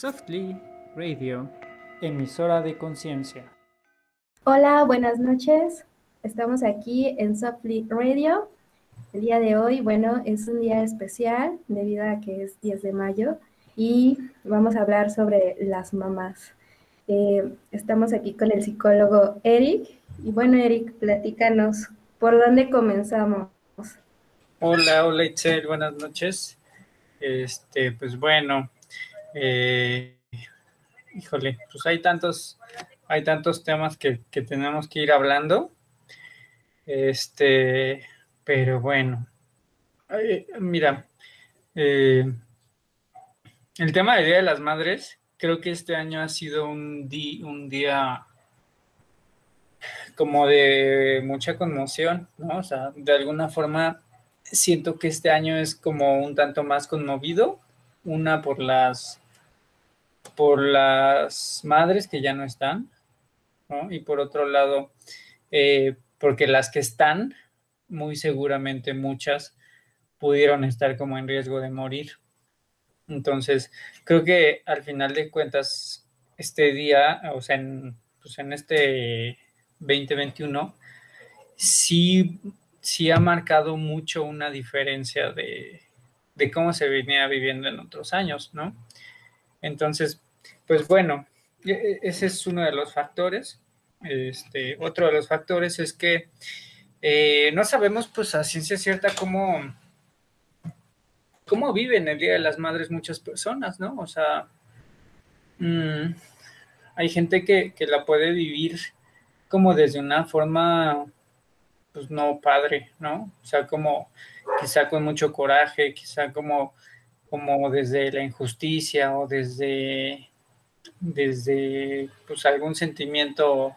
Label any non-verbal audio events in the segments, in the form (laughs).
Softly Radio, emisora de conciencia. Hola, buenas noches. Estamos aquí en Softly Radio. El día de hoy, bueno, es un día especial debido a que es 10 de mayo y vamos a hablar sobre las mamás. Eh, estamos aquí con el psicólogo Eric. Y bueno, Eric, platícanos, ¿por dónde comenzamos? Hola, hola Itzel, buenas noches. Este, pues bueno, eh, híjole, pues hay tantos, hay tantos temas que, tenemos que ir hablando. Este, pero bueno, mira, eh, el tema del Día de las Madres, creo que este año ha sido un, un día como de mucha conmoción, ¿no? O sea, de alguna forma siento que este año es como un tanto más conmovido una por las por las madres que ya no están, Y por otro lado, eh, porque las que están, muy seguramente muchas pudieron estar como en riesgo de morir. Entonces, creo que al final de cuentas, este día, o sea, en, pues en este 2021, sí, sí ha marcado mucho una diferencia de, de cómo se venía viviendo en otros años, ¿no? Entonces, pues bueno, e, e, ese es uno de los factores. Este, otro de los factores es que eh, no sabemos pues a ciencia cierta cómo, cómo viven el Día de las Madres muchas personas, ¿no? O sea, mm, hay gente que, que, la puede vivir como desde una forma, pues no padre, ¿no? O sea, como quizá con mucho coraje, quizá como, como desde la injusticia o desde, desde pues, algún sentimiento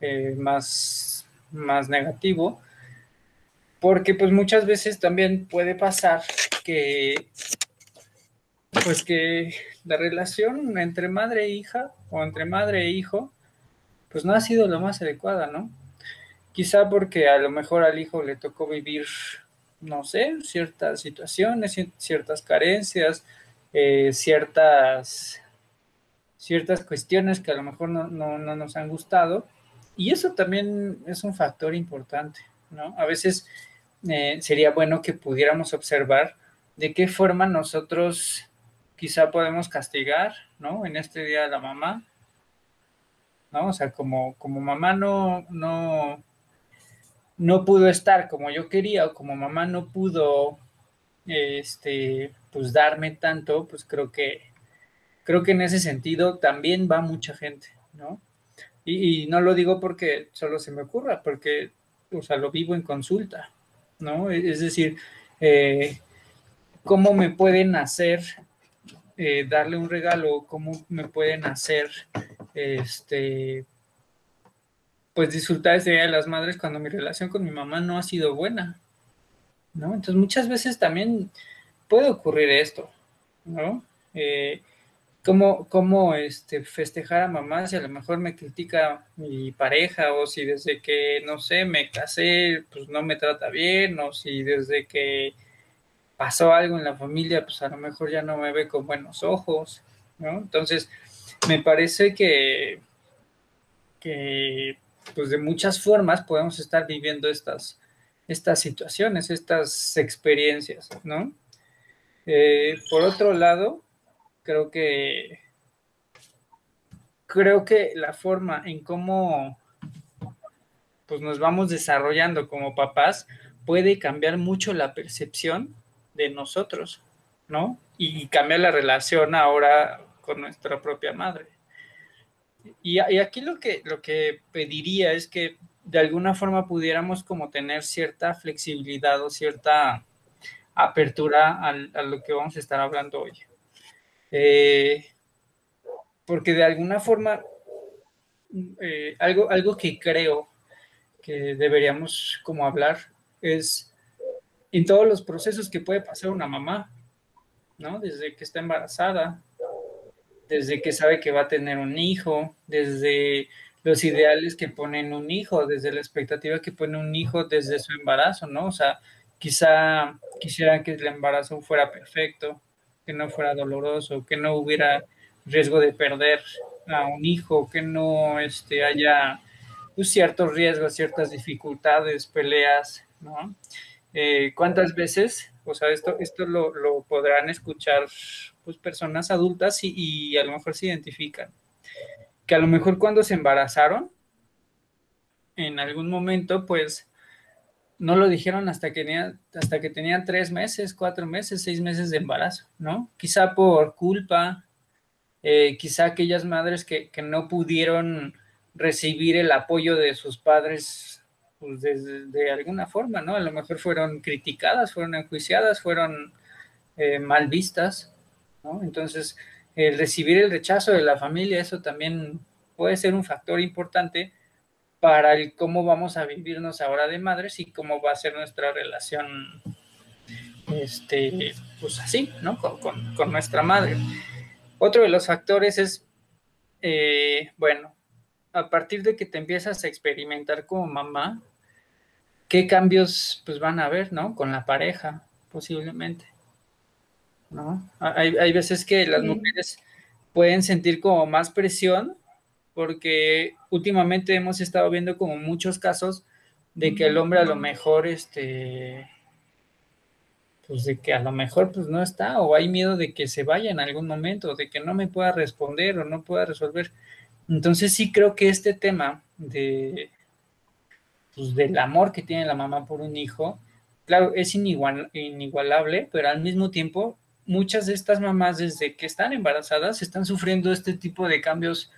eh, más, más negativo, porque pues muchas veces también puede pasar que pues que la relación entre madre e hija o entre madre e hijo pues no ha sido lo más adecuada, ¿no? Quizá porque a lo mejor al hijo le tocó vivir no sé, ciertas situaciones, ciertas carencias, eh, ciertas, ciertas cuestiones que a lo mejor no, nos han gustado. Y eso también es un factor importante, ¿no? A veces eh, sería bueno que pudiéramos observar de qué forma nosotros quizá podemos castigar, ¿no? En este día de la mamá, ¿no? O sea, como, como mamá no, no, no pudo estar como yo quería o como mamá no pudo este pues darme tanto, pues creo que creo que en ese sentido también va mucha gente, ¿no? Y, no lo digo porque solo se me ocurra, porque, o sea, lo vivo en consulta, ¿no? Es decir, eh, ¿cómo me pueden hacer eh, darle un regalo? ¿Cómo me pueden hacer, este, pues disfrutar ese Día de las Madres cuando mi relación con mi mamá no ha sido buena, ¿no? Entonces muchas veces también puede ocurrir esto, ¿no? Eh, ¿Cómo, este, festejar a mamá si a lo mejor me critica mi pareja o si desde que, no sé, me casé, pues no me trata bien o si desde que pasó algo en la familia, pues a lo mejor ya no me ve con buenos ojos, ¿no? Entonces, me parece que, que pues de muchas formas podemos estar viviendo estas, estas situaciones, estas experiencias, ¿no? Eh, por otro lado, creo que creo que la forma en cómo pues nos vamos desarrollando como papás puede cambiar mucho la percepción de nosotros, ¿no? Y cambiar la relación ahora con nuestra propia madre. Y, aquí lo que, lo que pediría es que de alguna forma pudiéramos como tener cierta flexibilidad o cierta apertura a, lo que vamos a estar hablando hoy. Eh, porque de alguna forma, eh, algo, algo que creo que deberíamos como hablar es en todos los procesos que puede pasar una mamá, ¿no? Desde que está embarazada, desde que sabe que va a tener un hijo, desde los ideales que ponen un hijo, desde la expectativa que pone un hijo desde su embarazo, ¿no? O sea, quizá quisiera que el embarazo fuera perfecto, que no fuera doloroso, que no hubiera riesgo de perder a un hijo, que no este, haya pues, ciertos riesgos, ciertas dificultades, peleas, ¿no? Eh, ¿Cuántas veces, o sea, esto, esto lo, podrán escuchar pues, personas adultas y, y a lo mejor se identifican? Que a lo mejor cuando se embarazaron, en algún momento, pues, no lo dijeron hasta que, tenía, hasta que tenían tres meses, cuatro meses, seis meses de embarazo, ¿no? Quizá por culpa, eh, quizá aquellas madres que, no pudieron recibir el apoyo de sus padres pues, de, alguna forma, ¿no? A lo mejor fueron criticadas, fueron enjuiciadas, fueron eh, mal vistas, ¿no? Entonces, el recibir el rechazo de la familia, eso también puede ser un factor importante para el cómo vamos a vivirnos ahora de madres y cómo va a ser nuestra relación, este, pues así, ¿no? Con, nuestra madre. Otro de los factores es, eh, bueno, a partir de que te empiezas a experimentar como mamá, ¿qué cambios pues van a haber, ¿no? Con la pareja, posiblemente. ¿No? Hay, hay veces que las mujeres pueden sentir como más presión porque últimamente hemos estado viendo como muchos casos de que el hombre a lo mejor, este, pues de que a lo mejor pues no está o hay miedo de que se vaya en algún momento, de que no me pueda responder o no pueda resolver. Entonces sí creo que este tema de, pues del amor que tiene la mamá por un hijo, claro, es inigual, inigualable, pero al mismo tiempo muchas de estas mamás desde que están embarazadas están sufriendo este tipo de cambios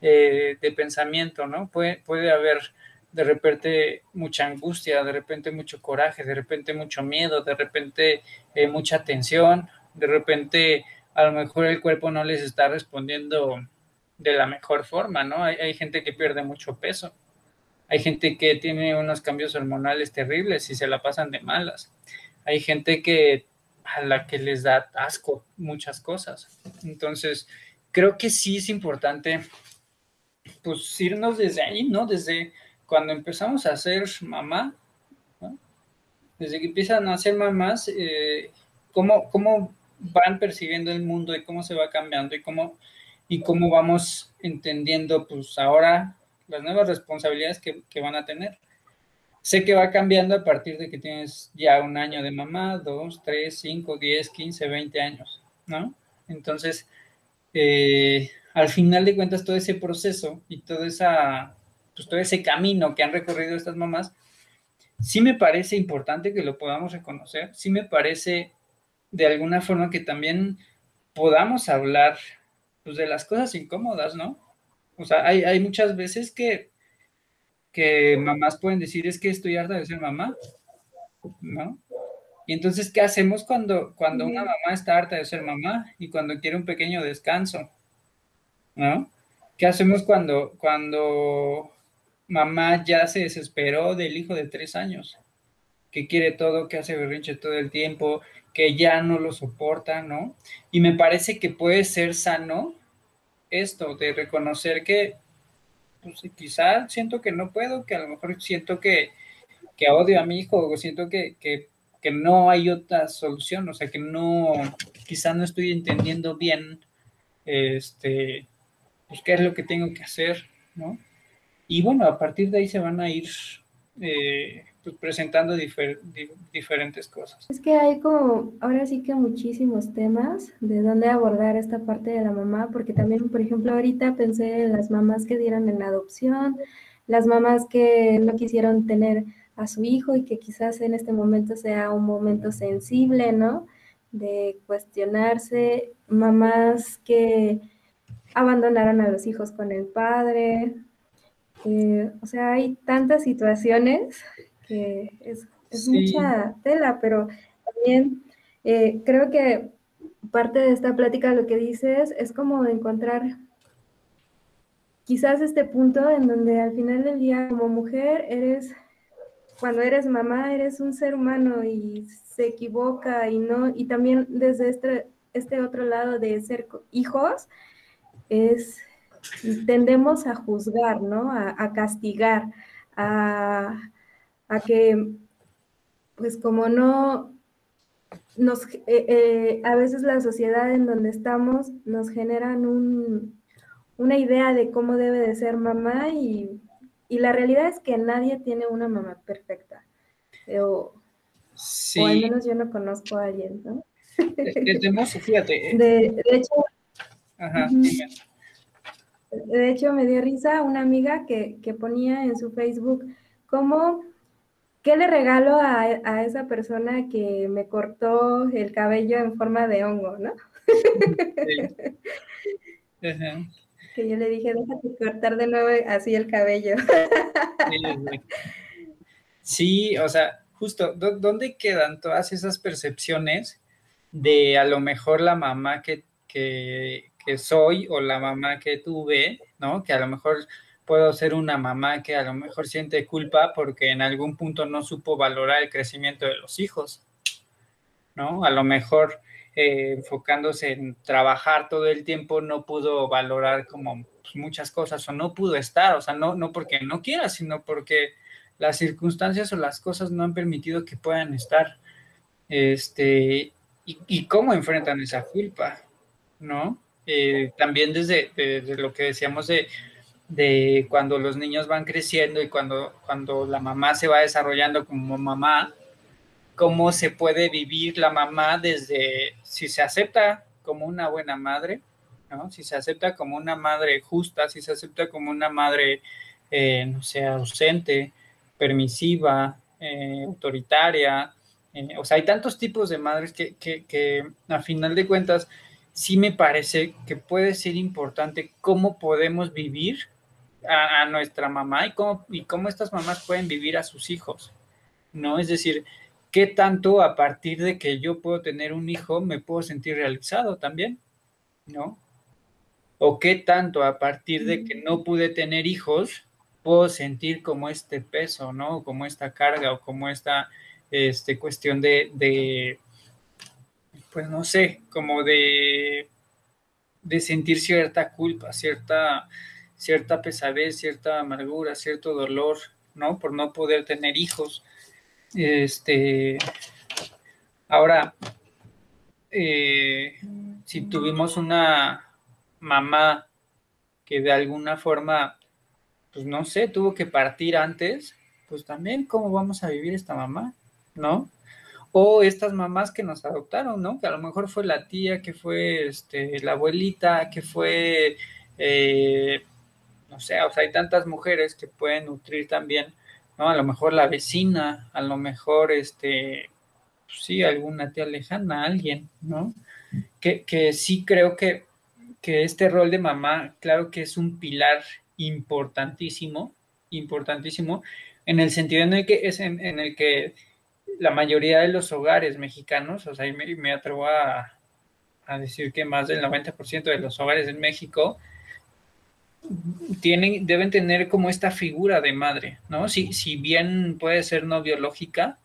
eh, de pensamiento, ¿no? Puede, puede haber de repente mucha angustia, de repente mucho coraje, de repente mucho miedo, de repente eh, mucha tensión, de repente a lo mejor el cuerpo no les está respondiendo de la mejor forma, ¿no? Hay, hay, gente que pierde mucho peso, hay gente que tiene unos cambios hormonales terribles y se la pasan de malas, hay gente que a la que les da asco muchas cosas. Entonces, creo que sí es importante pues irnos desde ahí, ¿no? Desde cuando empezamos a ser mamá, ¿no? desde que empiezan a ser mamás, eh, ¿cómo, ¿cómo, van percibiendo el mundo y cómo se va cambiando y cómo, y cómo vamos entendiendo, pues ahora las nuevas responsabilidades que, que van a tener. Sé que va cambiando a partir de que tienes ya un año de mamá, dos, tres, cinco, diez, quince, veinte años, ¿no? Entonces, eh, al final de cuentas todo ese proceso y todo, esa, pues, todo ese camino que han recorrido estas mamás, sí me parece importante que lo podamos reconocer, sí me parece de alguna forma que también podamos hablar pues, de las cosas incómodas, ¿no? O sea, hay, hay muchas veces que, que mamás pueden decir es que estoy harta de ser mamá, ¿no? Y entonces, ¿qué hacemos cuando, cuando una mamá está harta de ser mamá y cuando quiere un pequeño descanso? ¿No? ¿Qué hacemos cuando, cuando mamá ya se desesperó del hijo de tres años? Que quiere todo, que hace berrinche todo el tiempo, que ya no lo soporta, ¿no? Y me parece que puede ser sano esto, de reconocer que, pues quizá siento que no puedo, que a lo mejor siento que, que odio a mi hijo, o siento que, que, que no hay otra solución, o sea, que no, quizá no estoy entendiendo bien, este, pues qué es lo que tengo que hacer, ¿no? Y bueno, a partir de ahí se van a ir eh, pues, presentando diferentes cosas. Es que hay como, ahora sí que muchísimos temas de dónde abordar esta parte de la mamá, porque también, por ejemplo, ahorita pensé en las mamás que dieron en la adopción, las mamás que no quisieron tener a su hijo y que quizás en este momento sea un momento sensible, ¿no? De cuestionarse, mamás que abandonaron a los hijos con el padre. Eh, o sea, hay tantas situaciones que es, mucha tela, pero también eh, creo que parte de esta plática lo que dices es como encontrar quizás este punto en donde al final del día como mujer eres, cuando eres mamá, eres un ser humano y se equivoca y no, y también desde este, este otro lado de ser hijos, es, tendemos a juzgar, ¿no? A, castigar, a, que, pues como no, nos, eh, eh, a veces la sociedad en donde estamos nos generan un, una idea de cómo debe de ser mamá y, la realidad es que nadie tiene una mamá perfecta. O, o al menos yo no conozco a alguien, ¿no? fíjate. De, hecho, de hecho, me dio risa una amiga que, que ponía en su Facebook cómo ¿Qué le regalo a, esa persona que me cortó el cabello en forma de hongo, no? Que yo le dije, déjate cortar de nuevo así el cabello. Sí, o sea, justo, ¿dónde quedan todas esas percepciones de a lo mejor la mamá que, que, que soy o la mamá que tuve, ¿no? Que a lo mejor puedo ser una mamá que a lo mejor siente culpa porque en algún punto no supo valorar el crecimiento de los hijos, ¿no? A lo mejor eh, enfocándose en trabajar todo el tiempo no pudo valorar como pues, muchas cosas o no pudo estar, o sea, no, no porque no quiera, sino porque las circunstancias o las cosas no han permitido que puedan estar. Este, y, cómo enfrentan esa culpa, ¿no? Eh, también desde, desde, lo que decíamos de de cuando los niños van creciendo y cuando, cuando la mamá se va desarrollando como mamá, cómo se puede vivir la mamá desde si se acepta como una buena madre, ¿no? si se acepta como una madre justa, si se acepta como una madre, eh, no sé, ausente, permisiva, eh, autoritaria. O sea, hay tantos tipos de madres que, que a final de cuentas sí me parece que puede ser importante cómo podemos vivir a, nuestra mamá y cómo, y cómo estas mamás pueden vivir a sus hijos, ¿no? Es decir, qué tanto a partir de que yo puedo tener un hijo me puedo sentir realizado también, ¿no? O qué tanto a partir de que no pude tener hijos puedo sentir como este peso, ¿no? Como esta carga o como esta este, cuestión de, de, pues no sé, como de, de sentir cierta culpa, cierta cierta pesadez, cierta amargura, cierto dolor, ¿no? Por no poder tener hijos. Este, ahora, eh, si tuvimos una mamá que de alguna forma, pues no sé, tuvo que partir antes, pues también cómo vamos a vivir esta mamá, ¿no? O estas mamás que nos adoptaron, ¿no? Que a lo mejor fue la tía, que fue este, la abuelita, que fue eh, no sé, o sea, hay tantas mujeres que pueden nutrir también, ¿no? A lo mejor la vecina, a lo mejor, este, pues sí, alguna tía lejana, alguien, ¿no? Que, que sí creo que, que este rol de mamá, claro que es un pilar importantísimo, importantísimo, en el sentido en el que es en, el que la mayoría de los hogares mexicanos, o sea, me, me atrevo a, a decir que más del 90% de los hogares en México tienen, deben tener como esta figura de madre, ¿no? Si, si bien puede ser no biológica,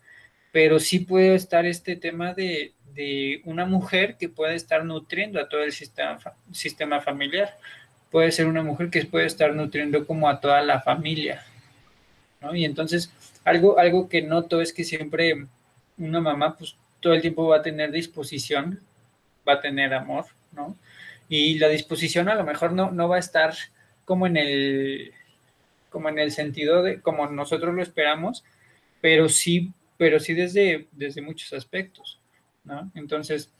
pero sí puede estar este tema de, una mujer que puede estar nutriendo a todo el sistema, sistema familiar. Puede ser una mujer que puede estar nutriendo como a toda la familia, ¿no? Y entonces, algo, algo que noto es que siempre una mamá, pues todo el tiempo va a tener disposición, va a tener amor, ¿no? Y la disposición a lo mejor no, no va a estar como en el, como en el sentido de como nosotros lo esperamos, pero sí, pero sí desde, desde muchos aspectos, ¿no? Entonces,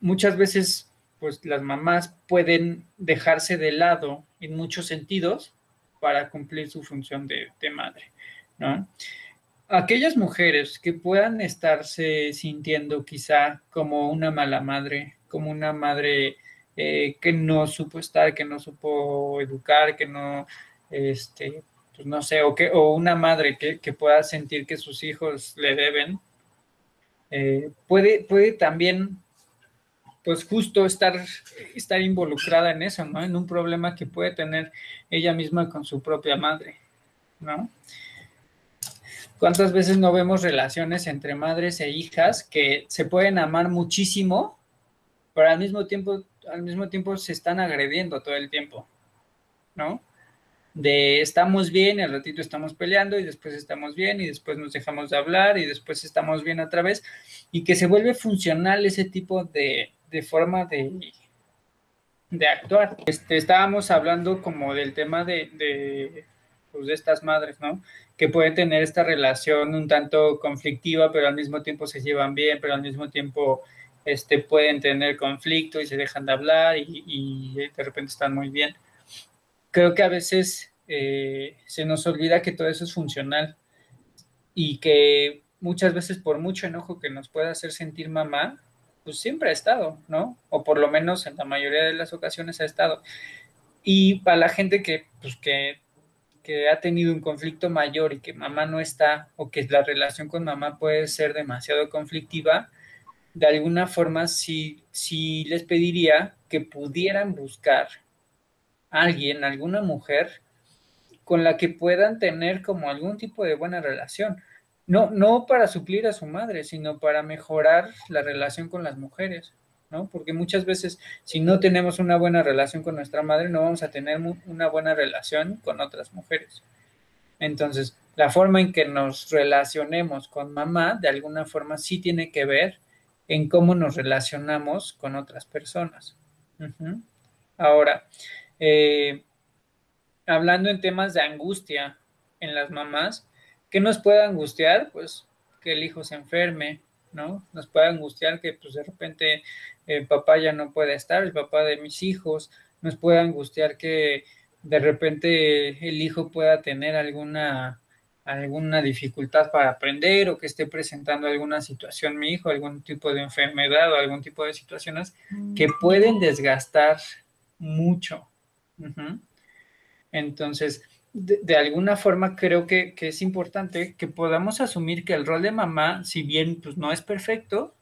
muchas veces, pues las mamás pueden dejarse de lado en muchos sentidos para cumplir su función de, madre, ¿no? Aquellas mujeres que puedan estarse sintiendo quizá como una mala madre, como una madre eh, que no supo estar, que no supo educar, que no, este, pues no sé, o, que, o una madre que, pueda sentir que sus hijos le deben, eh, puede, puede también, pues justo estar, estar involucrada en eso, ¿no? En un problema que puede tener ella misma con su propia madre, ¿no? ¿Cuántas veces no vemos relaciones entre madres e hijas que se pueden amar muchísimo, pero al mismo tiempo al mismo tiempo se están agrediendo todo el tiempo, ¿no? de estamos bien, al ratito estamos peleando y después estamos bien y después nos dejamos de hablar y después estamos bien otra vez y que se vuelve funcional ese tipo de, forma de, de actuar. Este, estábamos hablando como del tema de, de, pues, de estas madres, ¿no? Que pueden tener esta relación un tanto conflictiva, pero al mismo tiempo se llevan bien, pero al mismo tiempo este, pueden tener conflicto y se dejan de hablar y, y de repente están muy bien creo que a veces eh, se nos olvida que todo eso es funcional y que muchas veces por mucho enojo que nos pueda hacer sentir mamá, pues siempre ha estado, ¿no? O por lo menos en la mayoría de las ocasiones ha estado. Y para la gente que, pues que, ha tenido un conflicto mayor y que mamá no está, o que la relación con mamá puede ser demasiado conflictiva, de alguna forma sí, sí les pediría que pudieran buscar alguien, alguna mujer con la que puedan tener como algún tipo de buena relación. No, no para suplir a su madre, sino para mejorar la relación con las mujeres, ¿no? Porque muchas veces, si no tenemos una buena relación con nuestra madre, no vamos a tener una buena relación con otras mujeres. Entonces, la forma en que nos relacionemos con mamá, de alguna forma, sí tiene que ver en cómo nos relacionamos con otras personas. Ahora, eh, hablando en temas de angustia en las mamás, ¿qué nos puede angustiar? Pues que el hijo se enferme, ¿no? Nos puede angustiar que pues de repente el papá ya no puede estar, el papá de mis hijos, nos puede angustiar que de repente el hijo pueda tener alguna alguna dificultad para aprender o que esté presentando alguna situación mi hijo, algún tipo de enfermedad o algún tipo de situaciones que pueden desgastar mucho. Entonces, de, alguna forma creo que, es importante que podamos asumir que el rol de mamá, si bien pues, no es perfecto,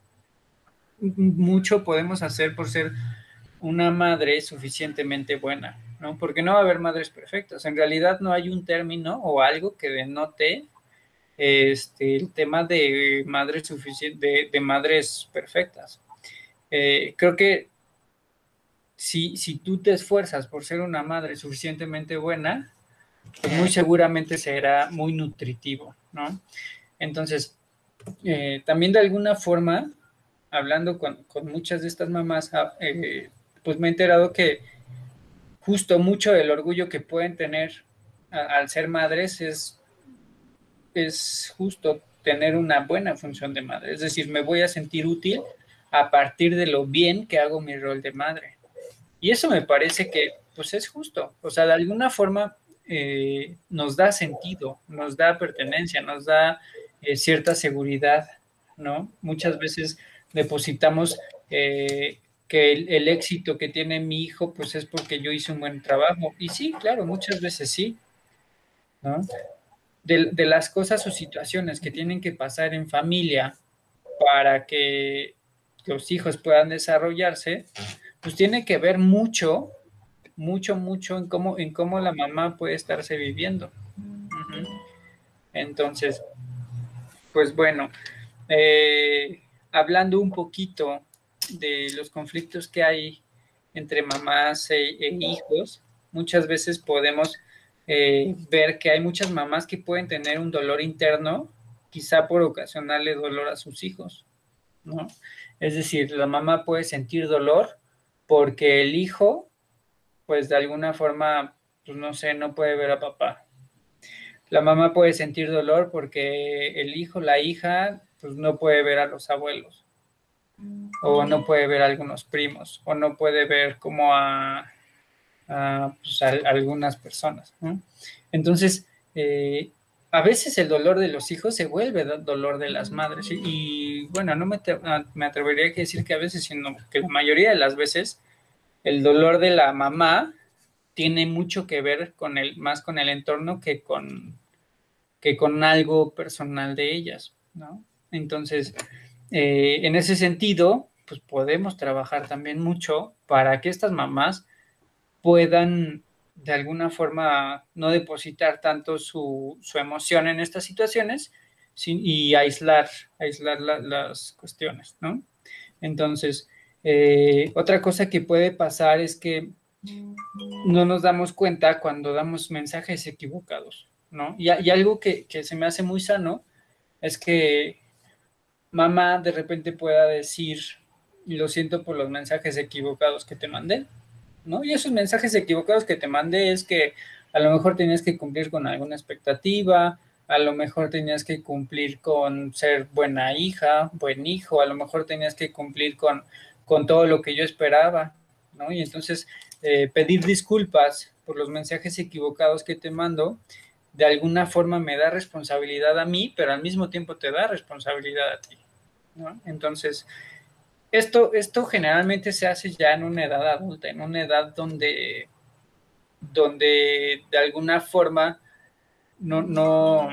mucho podemos hacer por ser una madre suficientemente buena, ¿no? Porque no va a haber madres perfectas. En realidad no hay un término o algo que denote este, el tema de madres de, de madres perfectas. Eh, creo que si, si tú te esfuerzas por ser una madre suficientemente buena, pues muy seguramente será muy nutritivo, ¿no? Entonces, eh, también de alguna forma, hablando con, muchas de estas mamás, ah, eh, pues me he enterado que justo mucho del orgullo que pueden tener al ser madres es, es justo tener una buena función de madre. Es decir, me voy a sentir útil a partir de lo bien que hago mi rol de madre. Y eso me parece que, pues es justo, o sea, de alguna forma eh, nos da sentido, nos da pertenencia, nos da eh, cierta seguridad, ¿no? Muchas veces depositamos eh, que el, éxito que tiene mi hijo, pues es porque yo hice un buen trabajo. Y sí, claro, muchas veces sí, de las cosas o situaciones que tienen que pasar en familia para que los hijos puedan desarrollarse, pues tiene que ver mucho, mucho, mucho en cómo, en cómo la mamá puede estarse viviendo. Entonces, pues bueno, eh, hablando un poquito de los conflictos que hay entre mamás e, e hijos, muchas veces podemos eh, ver que hay muchas mamás que pueden tener un dolor interno, quizá por ocasionarle dolor a sus hijos, ¿no? Es decir, la mamá puede sentir dolor porque el hijo, pues de alguna forma, pues no sé, no puede ver a papá. La mamá puede sentir dolor porque el hijo, la hija, pues no puede ver a los abuelos, o no puede ver a algunos primos, o no puede ver como a, pues, algunas personas. Entonces, eh, a veces el dolor de los hijos se vuelve dolor de las madres. Y, bueno, no me, me, atrevería a decir que a veces, sino que la mayoría de las veces el dolor de la mamá tiene mucho que ver con el, más con el entorno que con, que con algo personal de ellas, ¿no? Entonces, eh, en ese sentido, pues podemos trabajar también mucho para que estas mamás puedan de alguna forma no depositar tanto su, emoción en estas situaciones y aislar, aislar las cuestiones, ¿no? Entonces, eh, otra cosa que puede pasar es que no nos damos cuenta cuando damos mensajes equivocados, ¿no? Y, algo que, que, se me hace muy sano es que mamá de repente pueda decir, lo siento por los mensajes equivocados que te mandé, ¿no? Y esos mensajes equivocados que te mandé es que a lo mejor tenías que cumplir con alguna expectativa, a lo mejor tenías que cumplir con ser buena hija, buen hijo, a lo mejor tenías que cumplir con, con todo lo que yo esperaba, ¿no? Y entonces eh, pedir disculpas por los mensajes equivocados que te mando, de alguna forma me da responsabilidad a mí, pero al mismo tiempo te da responsabilidad a ti. Entonces, esto, esto generalmente se hace ya en una edad adulta, en una edad donde, donde de alguna forma no, no,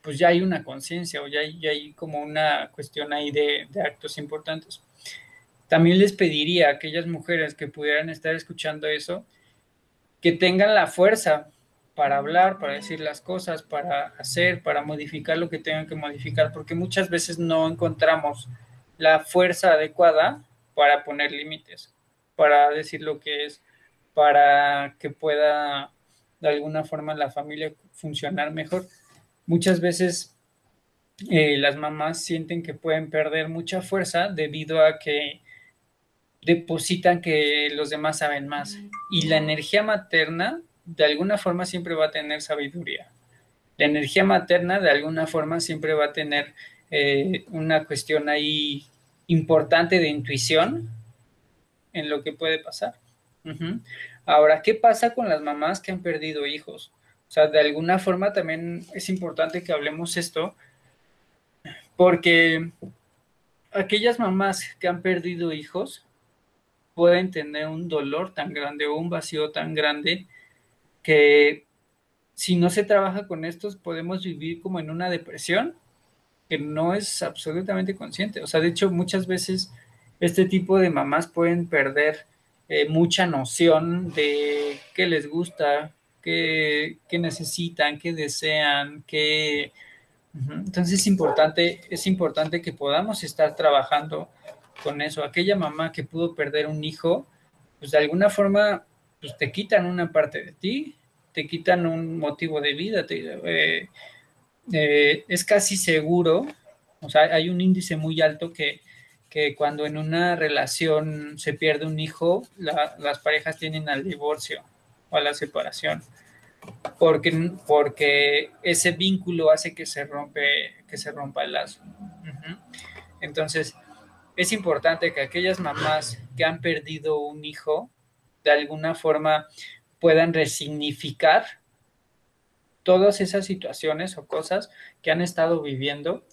pues ya hay una conciencia o ya hay, hay, como una cuestión ahí de, actos importantes. También les pediría a aquellas mujeres que pudieran estar escuchando eso, que tengan la fuerza para hablar, para decir las cosas, para hacer, para modificar lo que tengan que modificar, porque muchas veces no encontramos la fuerza adecuada para poner límites, para decir lo que es, para que pueda de alguna forma la familia funcionar mejor. Muchas veces eh, las mamás sienten que pueden perder mucha fuerza debido a que depositan que los demás saben más. Y la energía materna de alguna forma siempre va a tener sabiduría. La energía materna de alguna forma siempre va a tener eh, una cuestión ahí importante de intuición en lo que puede pasar. Ahora, ¿qué pasa con las mamás que han perdido hijos? O sea, de alguna forma también es importante que hablemos esto, porque aquellas mamás que han perdido hijos pueden tener un dolor tan grande o un vacío tan grande que si no se trabaja con estos podemos vivir como en una depresión que no es absolutamente consciente. O sea, de hecho, muchas veces este tipo de mamás pueden perder eh, mucha noción de qué les gusta, qué, necesitan, qué desean, qué... Entonces es importante, es importante que podamos estar trabajando con eso. Aquella mamá que pudo perder un hijo, pues de alguna forma, pues te quitan una parte de ti, te quitan un motivo de vida, eh, eh, es casi seguro, o sea, hay un índice muy alto que, cuando en una relación se pierde un hijo, las parejas tienen al divorcio o a la separación, porque, porque ese vínculo hace que se, rompe, que se rompa el lazo. Entonces, es importante que aquellas mamás que han perdido un hijo, de alguna forma puedan resignificar todas esas situaciones o cosas que han estado viviendo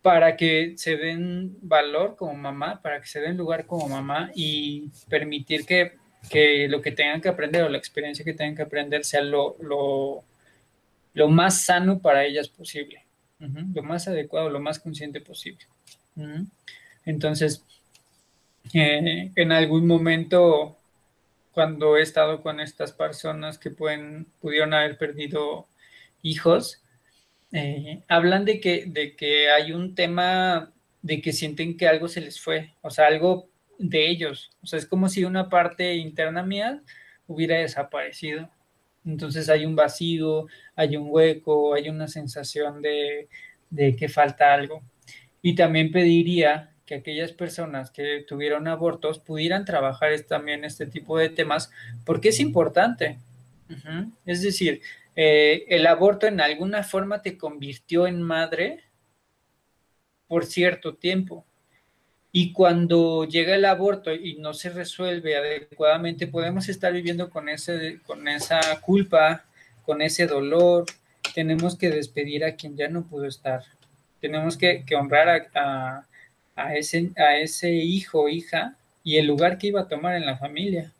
para que se den valor como mamá, para que se den lugar como mamá y permitir que, lo que tengan que aprender o la experiencia que tengan que aprender sea lo, lo, más sano para ellas posible, lo más adecuado, lo más consciente posible. Entonces, eh, en algún momento cuando he estado con estas personas que pueden, pudieron haber perdido hijos, eh, hablan de que, de que hay un tema de que sienten que algo se les fue, o sea, algo de ellos. O sea, es como si una parte interna mía hubiera desaparecido. Entonces hay un vacío, hay un hueco, hay una sensación de, de que falta algo. Y también pediría que aquellas personas que tuvieron abortos pudieran trabajar también este tipo de temas, porque es importante. Es decir, eh, el aborto en alguna forma te convirtió en madre por cierto tiempo. Y cuando llega el aborto y no se resuelve adecuadamente, podemos estar viviendo con, ese, con esa culpa, con ese dolor. Tenemos que despedir a quien ya no pudo estar. Tenemos que, honrar a a ese, a ese hijo o hija y el lugar que iba a tomar en la familia.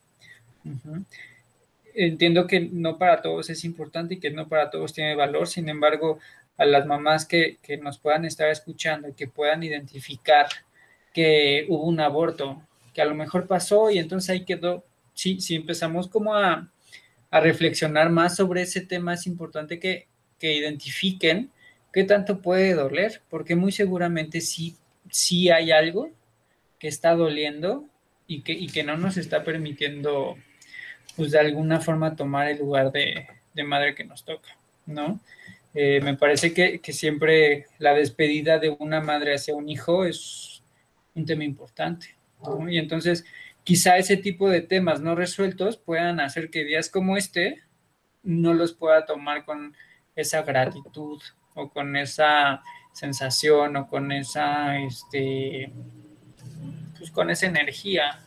Entiendo que no para todos es importante y que no para todos tiene valor, sin embargo, a las mamás que, nos puedan estar escuchando y que puedan identificar que hubo un aborto, que a lo mejor pasó y entonces ahí quedó, sí, si empezamos como a, a reflexionar más sobre ese tema, es importante que, que identifiquen qué tanto puede doler, porque muy seguramente sí si hay algo que está doliendo y que, y que no nos está permitiendo, pues de alguna forma, tomar el lugar de, madre que nos toca, ¿no? Eh, me parece que, siempre la despedida de una madre hacia un hijo es un tema importante, ¿no? Y entonces, quizá ese tipo de temas no resueltos puedan hacer que días como este no los pueda tomar con esa gratitud o con esa sensación o con esa, este, pues con esa energía,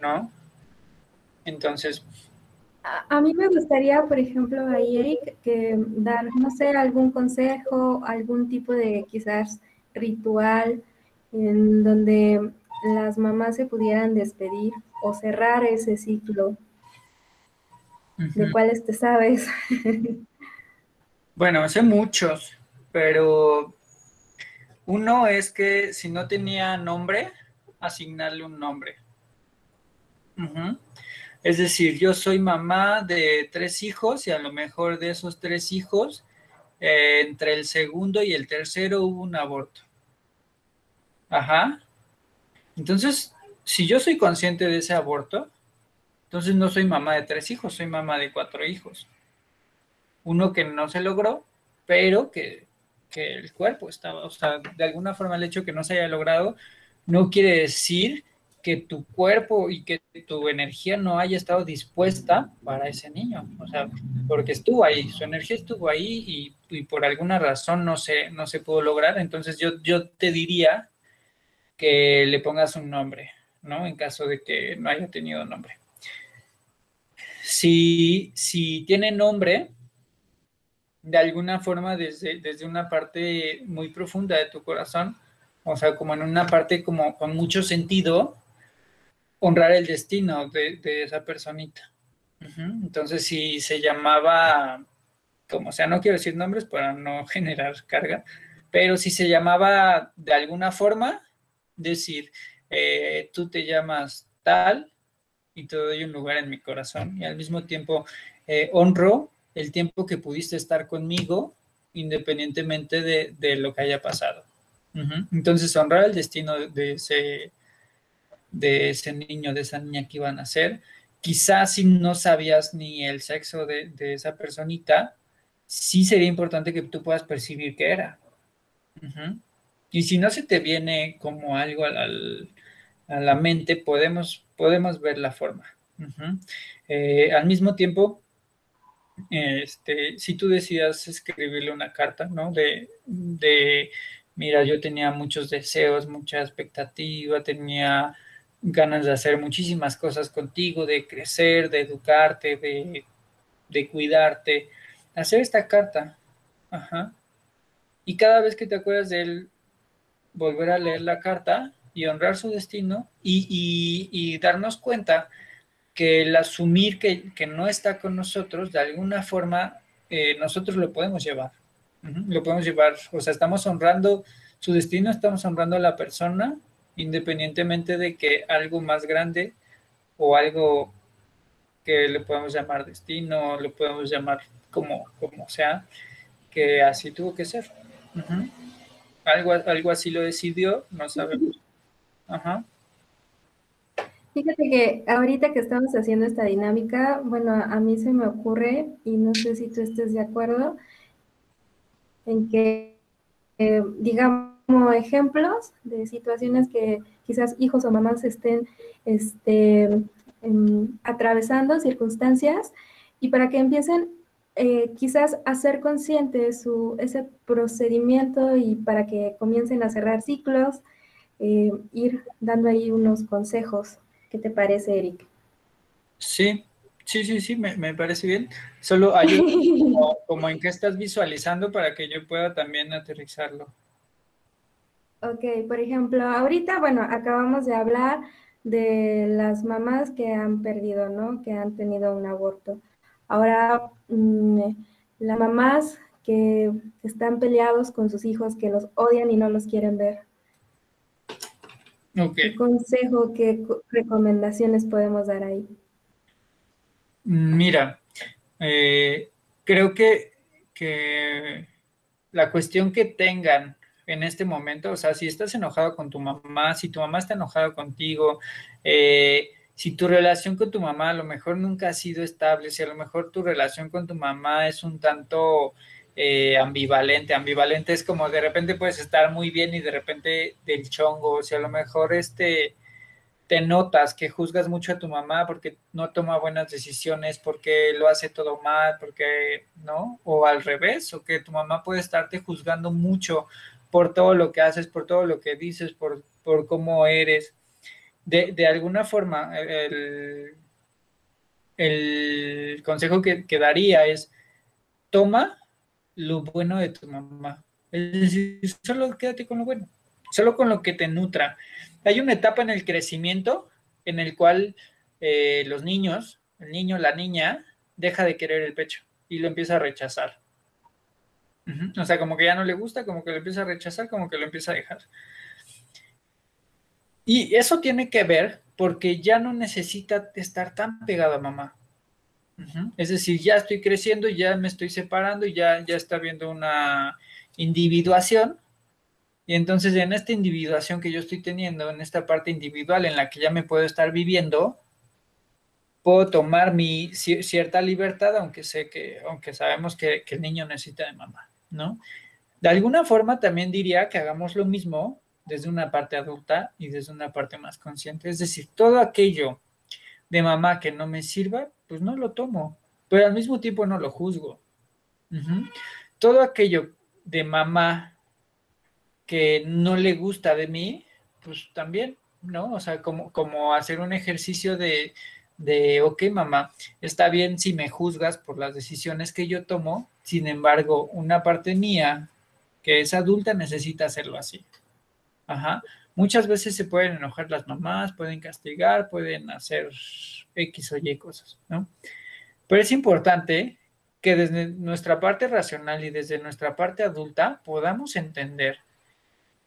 ¿no? Entonces... A, mí me gustaría, por ejemplo, ahí, Eric, que dar, no sé, algún consejo, algún tipo de quizás ritual en donde las mamás se pudieran despedir o cerrar ese ciclo, de cuáles te sabes. (laughs) bueno, sé muchos, pero uno es que si no tenía nombre, asignarle un nombre. Es decir, yo soy mamá de tres hijos y a lo mejor de esos tres hijos, eh, entre el segundo y el tercero hubo un aborto. Ajá. Entonces, si yo soy consciente de ese aborto, entonces no soy mamá de tres hijos, soy mamá de cuatro hijos. Uno que no se logró, pero que, que el cuerpo estaba, o sea, de alguna forma el hecho que no se haya logrado no quiere decir que tu cuerpo y que tu energía no haya estado dispuesta para ese niño, o sea, porque estuvo ahí, su energía estuvo ahí y, por alguna razón no se, no se pudo lograr, entonces yo, yo te diría que le pongas un nombre, ¿no? En caso de que no haya tenido nombre. Si, si tiene nombre, de alguna forma desde, desde una parte muy profunda de tu corazón, o sea, como en una parte como con mucho sentido, honrar el destino de, esa personita. Entonces, si se llamaba, como sea, no quiero decir nombres para no (laughs) generar carga, pero si se llamaba de alguna forma, decir, eh, tú te llamas tal y te doy un lugar en mi corazón y al mismo tiempo eh, honro el tiempo que pudiste estar conmigo independientemente de lo que haya pasado. Entonces, honrar el destino de ese, de ese niño, de esa niña que iban a ser. Quizás si no sabías ni el sexo de, esa personita, sí sería importante que tú puedas percibir qué era. Y si no se te viene como algo a la mente, podemos, podemos ver la forma. Eh, al mismo tiempo, este, si tú decías escribirle una carta, ¿no? De, de mira, yo tenía muchos deseos, mucha expectativa, tenía ganas de hacer muchísimas cosas contigo, de crecer, de educarte, de, cuidarte. Hacer esta carta. Ajá. Y cada vez que te acuerdas de él, volver a leer la carta y honrar su destino y, darnos cuenta que el asumir que, no está con nosotros, de alguna forma, eh, nosotros lo podemos llevar lo podemos llevar, o sea, estamos honrando su destino, estamos honrando a la persona, independientemente de que algo más grande o algo que le podemos llamar destino, lo podemos llamar como, como sea, que así tuvo que ser. algo, algo así lo decidió, no sabemos. Ajá. Fíjate que ahorita que estamos haciendo esta dinámica, bueno, a mí se me ocurre, y no sé si tú estés de acuerdo, en que, eh, digamos, ejemplos de situaciones que quizás hijos o mamás estén este, atravesando, circunstancias, y para que empiecen eh, quizás a ser conscientes su, ese procedimiento y para que comiencen a cerrar ciclos, eh, ir dando ahí unos consejos. ¿Qué te parece, Eric? Sí, Sí, sí, sí, me, parece bien. Solo hay (laughs) como, en qué estás visualizando para que yo pueda también aterrizarlo. Ok, por ejemplo, ahorita, bueno, acabamos de hablar de las mamás que han perdido, ¿no? Que han tenido un aborto. Ahora, mm, las mamás que están peleados con sus hijos, que los odian y no los quieren ver. ¿Qué consejo, qué recomendaciones podemos dar ahí? Mira, eh, creo que, la cuestión que tengan en este momento, o sea, si estás enojado con tu mamá, si tu mamá está enojada contigo, eh, si tu relación con tu mamá a lo mejor nunca ha sido estable, si a lo mejor tu relación con tu mamá es un tanto eh, ambivalente, ambivalente es como de repente puedes estar muy bien y de repente del chongo, si a lo mejor este te notas que juzgas mucho a tu mamá porque no toma buenas decisiones, porque lo hace todo mal, porque, ¿no? O al revés, o que tu mamá puede estarte juzgando mucho por todo lo que haces, por todo lo que dices, por, por cómo eres. De, de alguna forma, el, el consejo que, que, daría es, toma lo bueno de tu mamá. Es decir, solo quédate con lo bueno, solo con lo que te nutra. Hay una etapa en el crecimiento en el cual eh, los niños, el niño, la niña, deja de querer el pecho y lo empieza a rechazar. O sea, como que ya no le gusta, como que lo empieza a rechazar, como que lo empieza a dejar. Y eso tiene que ver porque ya no necesita estar tan pegado a mamá. Es decir, ya estoy creciendo, ya me estoy separando, ya, ya está habiendo una individuación. Y entonces en esta individuación que yo estoy teniendo, en esta parte individual en la que ya me puedo estar viviendo, puedo tomar mi cierta libertad, aunque sé que, aunque sabemos que, que el niño necesita de mamá. ¿no? De alguna forma también diría que hagamos lo mismo desde una parte adulta y desde una parte más consciente. Es decir, todo aquello de mamá que no me sirva, pues no lo tomo, pero al mismo tiempo no lo juzgo. Todo aquello de mamá que no le gusta de mí, pues también, ¿no? O sea, como, como hacer un ejercicio de, de, ok, mamá, está bien si me juzgas por las decisiones que yo tomo, sin embargo, una parte mía que es adulta necesita hacerlo así. Ajá. Muchas veces se pueden enojar las mamás, pueden castigar, pueden hacer X o Y cosas, ¿no? Pero es importante que desde nuestra parte racional y desde nuestra parte adulta podamos entender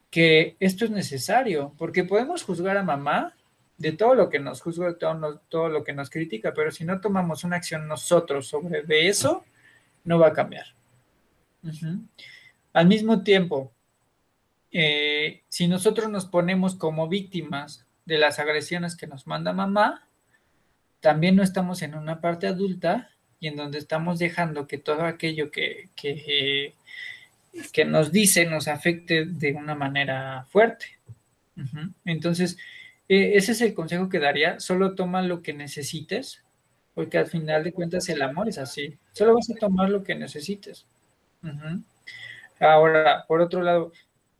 que esto es necesario, porque podemos juzgar a mamá de todo lo que nos juzga, de todo, lo que nos critica, pero si no tomamos una acción nosotros sobre eso, no va a cambiar. Al mismo tiempo, eh, si nosotros nos ponemos como víctimas de las agresiones que nos manda mamá, también no estamos en una parte adulta y en donde estamos dejando que todo aquello que, que, nos dice nos afecte de una manera fuerte. Entonces, e, ese es el consejo que daría, solo toma lo que necesites, porque al final de cuentas el amor es así, solo vas a tomar lo que necesites. Ahora, por otro lado,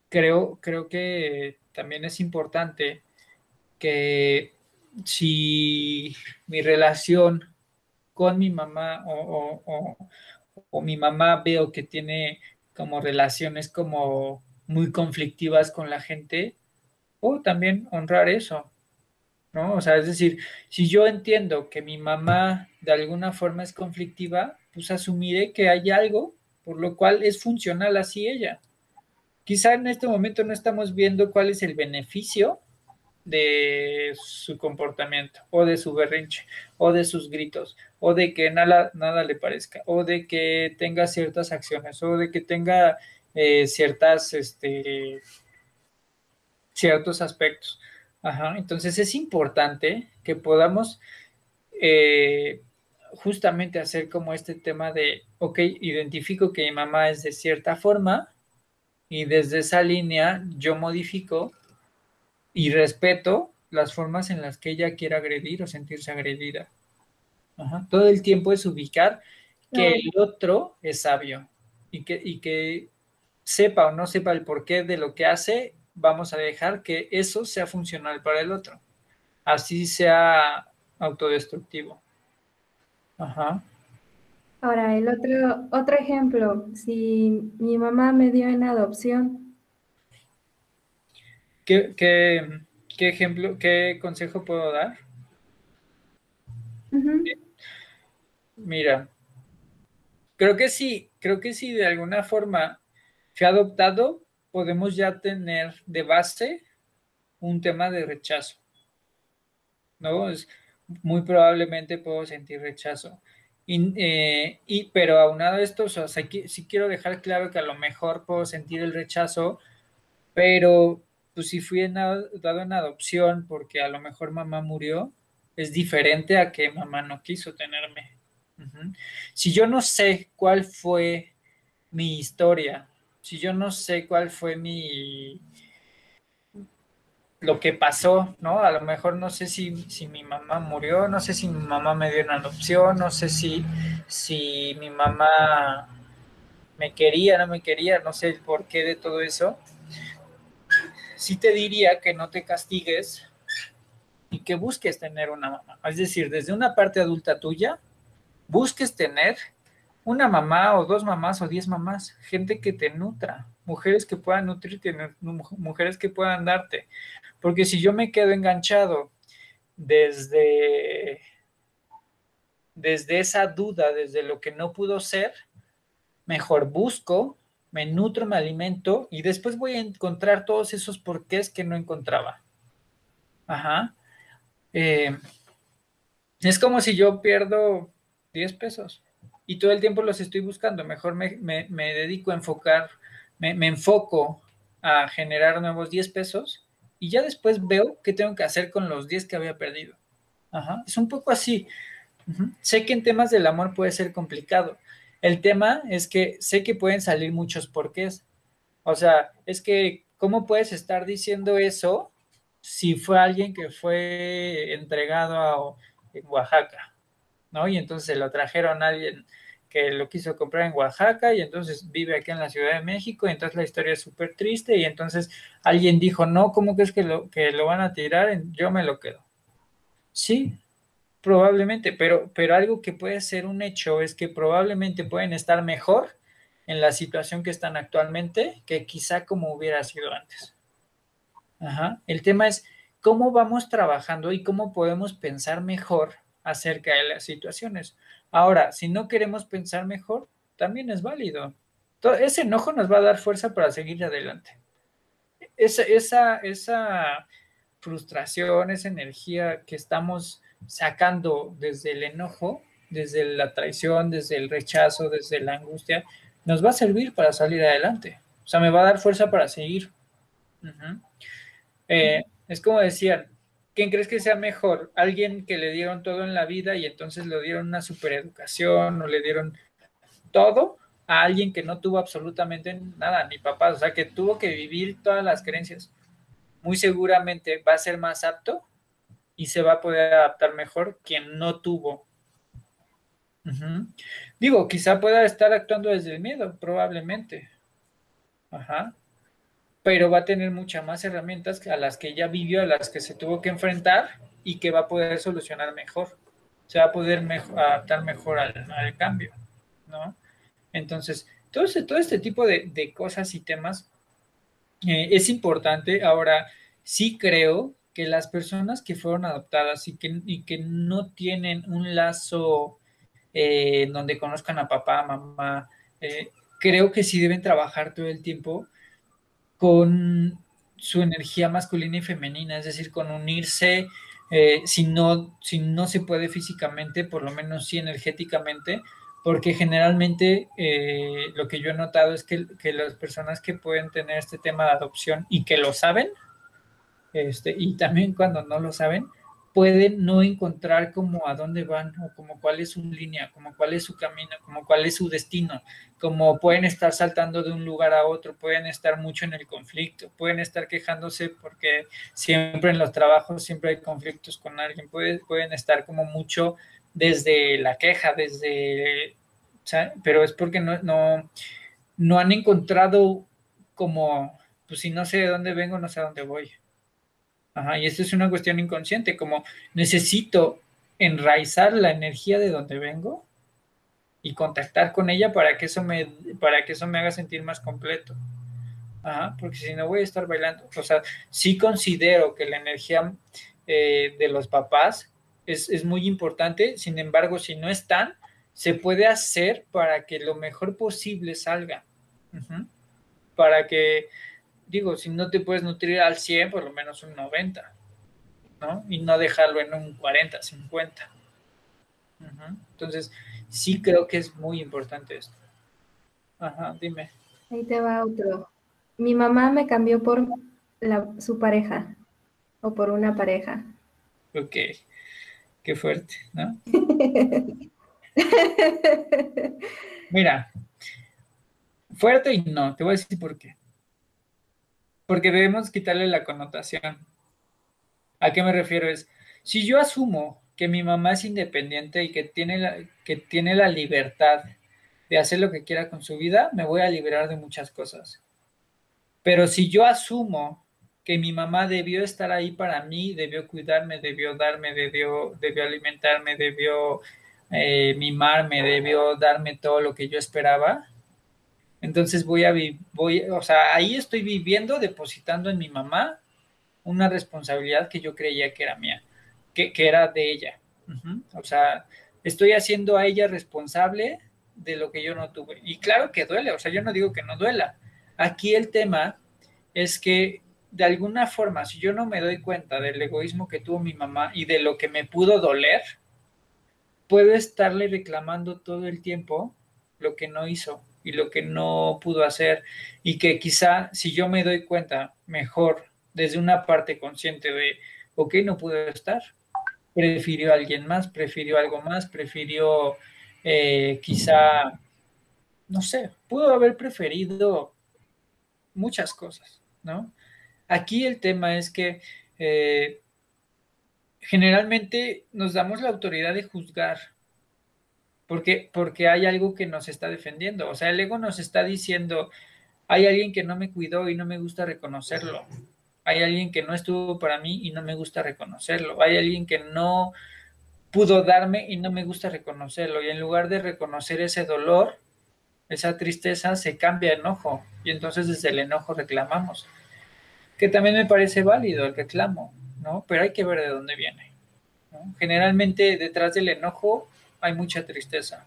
creo, creo que también es importante que si mi relación con mi mamá o, o mi mamá veo que tiene como relaciones como muy conflictivas con la gente, o también honrar eso, ¿no? O sea, es decir, si yo entiendo que mi mamá de alguna forma es conflictiva, pues asumiré que hay algo por lo cual es funcional así ella. Quizá en este momento no estamos viendo cuál es el beneficio de su comportamiento o de su berrinche o de sus gritos o de que nada, nada le parezca o de que tenga ciertas acciones o de que tenga eh, ciertas este, ciertos aspectos. Ajá, entonces es importante que podamos eh, justamente hacer como este tema de, ok, identifico que mi mamá es de cierta forma y desde esa línea yo modifico y respeto las formas en las que ella quiera agredir o sentirse agredida. Ajá. Todo el tiempo es ubicar que el otro es sabio y que, y que sepa o no sepa el porqué de lo que hace vamos a dejar que eso sea funcional para el otro. Así sea autodestructivo. Ajá. Ahora, el otro, otro ejemplo, si mi mamá me dio en adopción. ¿Qué, ejemplo, qué consejo puedo dar? Mira, creo que sí, creo que sí, de alguna forma fui adoptado, podemos ya tener de base un tema de rechazo. ¿No? Es, muy probablemente puedo sentir rechazo. Y, eh, pero aunado a esto, o sea, sí, quiero dejar claro que a lo mejor puedo sentir el rechazo Pero, pues si fui dado en adopción porque a lo mejor mamá murió, es diferente a que mamá no quiso tenerme. Si yo no sé cuál fue mi historia, si yo no sé cuál fue mi lo que pasó, ¿no? A lo mejor no sé si, si mi mamá murió, no sé si mi mamá me dio una adopción, no sé si, si mi mamá me quería, no me quería, no sé el porqué de todo eso. Sí te diría que no te castigues y que busques tener una mamá. Es decir, desde una parte adulta tuya, busques tener una mamá o dos mamás o diez mamás, gente que te nutra, mujeres que puedan nutrirte, mujeres que puedan darte. Porque si yo me quedo enganchado desde, desde esa duda, desde lo que no pudo ser, mejor busco, me nutro, me alimento y después voy a encontrar todos esos porqués que no encontraba. Ajá. Eh, es como si yo pierdo 10 pesos y todo el tiempo los estoy buscando. Mejor me, dedico a enfocar, me, enfoco a generar nuevos 10 pesos y ya después veo qué tengo que hacer con los 10 que había perdido. Ajá. Es un poco así. Sé que en temas del amor puede ser complicado. El tema es que sé que pueden salir muchos porqués. O sea, es que, ¿cómo puedes estar diciendo eso si fue alguien que fue entregado en Oaxaca? ¿no? Y entonces lo trajeron a alguien que lo quiso comprar en Oaxaca y entonces vive aquí en la Ciudad de México y entonces la historia es súper triste y entonces alguien dijo, no, ¿cómo crees que lo, que lo van a tirar? Yo me lo quedo. Sí, probablemente, pero, pero algo que puede ser un hecho es que probablemente pueden estar mejor en la situación que están actualmente que quizá como hubiera sido antes. Ajá. El tema es cómo vamos trabajando y cómo podemos pensar mejor acerca de las situaciones. Ahora, si no queremos pensar mejor, también es válido. ese enojo nos va a dar fuerza para seguir adelante. Esa, esa, esa frustración, esa energía que estamos sacando desde el enojo, desde la traición, desde el rechazo, desde la angustia, nos va a servir para salir adelante. O sea, me va a dar fuerza para seguir. Eh, es como decían, ¿quién crees que sea mejor? ¿Alguien que le dieron todo en la vida y entonces le dieron una supereducación o le dieron todo? A alguien que no tuvo absolutamente nada, ni papás, o sea, que tuvo que vivir todas las creencias. Muy seguramente va a ser más apto y se va a poder adaptar mejor quien no tuvo. Digo, quizá pueda estar actuando desde el miedo, probablemente. Ajá pero va a tener muchas más herramientas a las que ya vivió, a las que se tuvo que enfrentar y que va a poder solucionar mejor. Se va a poder adaptar mejor al, cambio, ¿no? Entonces, todo este, todo este tipo de, cosas y temas eh, es importante. Ahora, sí creo que las personas que fueron adoptadas y que, que no tienen un lazo eh, donde conozcan a papá, mamá, eh, creo que sí deben trabajar todo el tiempo con su energía masculina y femenina, es decir, con unirse, eh, si, no, si no se puede físicamente, por lo menos sí energéticamente, porque generalmente lo que yo he notado es que, que, las personas que pueden tener este tema de adopción y que lo saben, este, y también cuando no lo saben, pueden no encontrar como a dónde van o como cuál es su línea, como cuál es su camino, como cuál es su destino, como pueden estar saltando de un lugar a otro, pueden estar mucho en el conflicto, pueden estar quejándose porque siempre en los trabajos siempre hay conflictos con alguien, pueden, pueden estar como mucho desde la queja, desde, pero es porque no, no, no han encontrado como, pues si no sé de dónde vengo, no sé a dónde voy. Ajá, y esto es una cuestión inconsciente, como necesito enraizar la energía de donde vengo y contactar con ella para que eso me, para que eso me haga sentir más completo. Ajá, porque si no voy a estar bailando. O sea, sí considero que la energía eh, de los papás es, muy importante, sin embargo, si no están, se puede hacer para que lo mejor posible salga. Para que digo, si no te puedes nutrir al 100, por lo menos un 90, ¿no? Y no dejarlo en un 40, 50. Entonces, sí creo que es muy importante esto. Ajá, dime. Ahí te va otro. mi mamá me cambió por su pareja o por una pareja. Ok, qué fuerte, ¿no? (laughs) Mira, fuerte y no, te voy a decir por qué. Porque debemos quitarle la connotación. ¿A qué me refiero? Es, si yo asumo que mi mamá es independiente y que tiene la, que tiene la libertad de hacer lo que quiera con su vida, me voy a liberar de muchas cosas. Pero si yo asumo que mi mamá debió estar ahí para mí, debió cuidarme, debió darme, debió, debió alimentarme, debió eh, mimarme, debió darme todo lo que yo esperaba, entonces voy a voy, o sea, ahí estoy viviendo, depositando en mi mamá una responsabilidad que yo creía que era mía, que, era de ella. O sea, estoy haciendo a ella responsable de lo que yo no tuve. Y claro que duele, o sea, yo no digo que no duela. Aquí el tema es que de alguna forma, si yo no me doy cuenta del egoísmo que tuvo mi mamá y de lo que me pudo doler, puedo estarle reclamando todo el tiempo lo que no hizo y lo que no pudo hacer y que quizá si yo me doy cuenta mejor desde una parte consciente de, ok, no pudo estar, prefirió a alguien más, prefirió algo más, prefirió eh, quizá, no sé, pudo haber preferido muchas cosas, ¿no? Aquí el tema es que eh, generalmente nos damos la autoridad de juzgar porque, porque hay algo que nos está defendiendo. O sea, el ego nos está diciendo, hay alguien que no me cuidó y no me gusta reconocerlo. Hay alguien que no estuvo para mí y no me gusta reconocerlo. Hay alguien que no pudo darme y no me gusta reconocerlo. Y en lugar de reconocer ese dolor, esa tristeza, se cambia enojo. Y entonces desde el enojo reclamamos. Que también me parece válido el reclamo, ¿no? Pero hay que ver de dónde viene. Generalmente detrás del enojo hay mucha tristeza.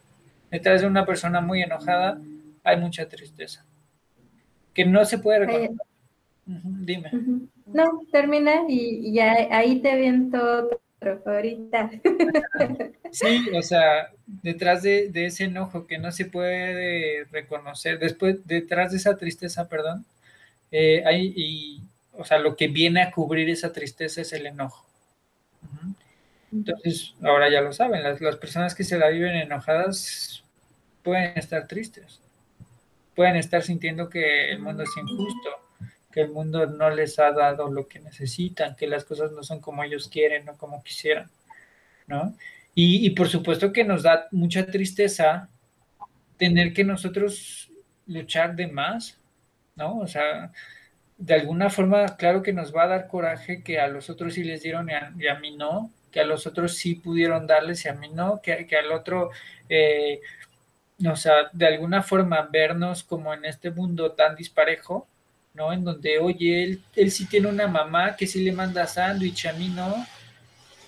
Detrás de una persona muy enojada hay mucha tristeza. Que no se puede reconocer. dime. No, termina y, ya ahí te viento otro ahorita. (laughs) sí, o sea, detrás de, ese enojo que no se puede reconocer, después, detrás de esa tristeza, perdón, eh, hay, y, o sea, lo que viene a cubrir esa tristeza es el enojo. Entonces, ahora ya lo saben, las, personas que se la viven enojadas pueden estar tristes, pueden estar sintiendo que el mundo es injusto, que el mundo no les ha dado lo que necesitan, que las cosas no son como ellos quieren o como quisieran, ¿no? Y, y por supuesto que nos da mucha tristeza tener que nosotros luchar de más, ¿no? O sea, de alguna forma, claro que nos va a dar coraje que a los otros sí les dieron y a mí no, que a los otros sí pudieron darles y a mí no, que, que al otro, eh, o sea, de alguna forma vernos como en este mundo tan disparejo, ¿no? En donde, oye, él, él sí tiene una mamá que sí le manda sándwich, a mí no,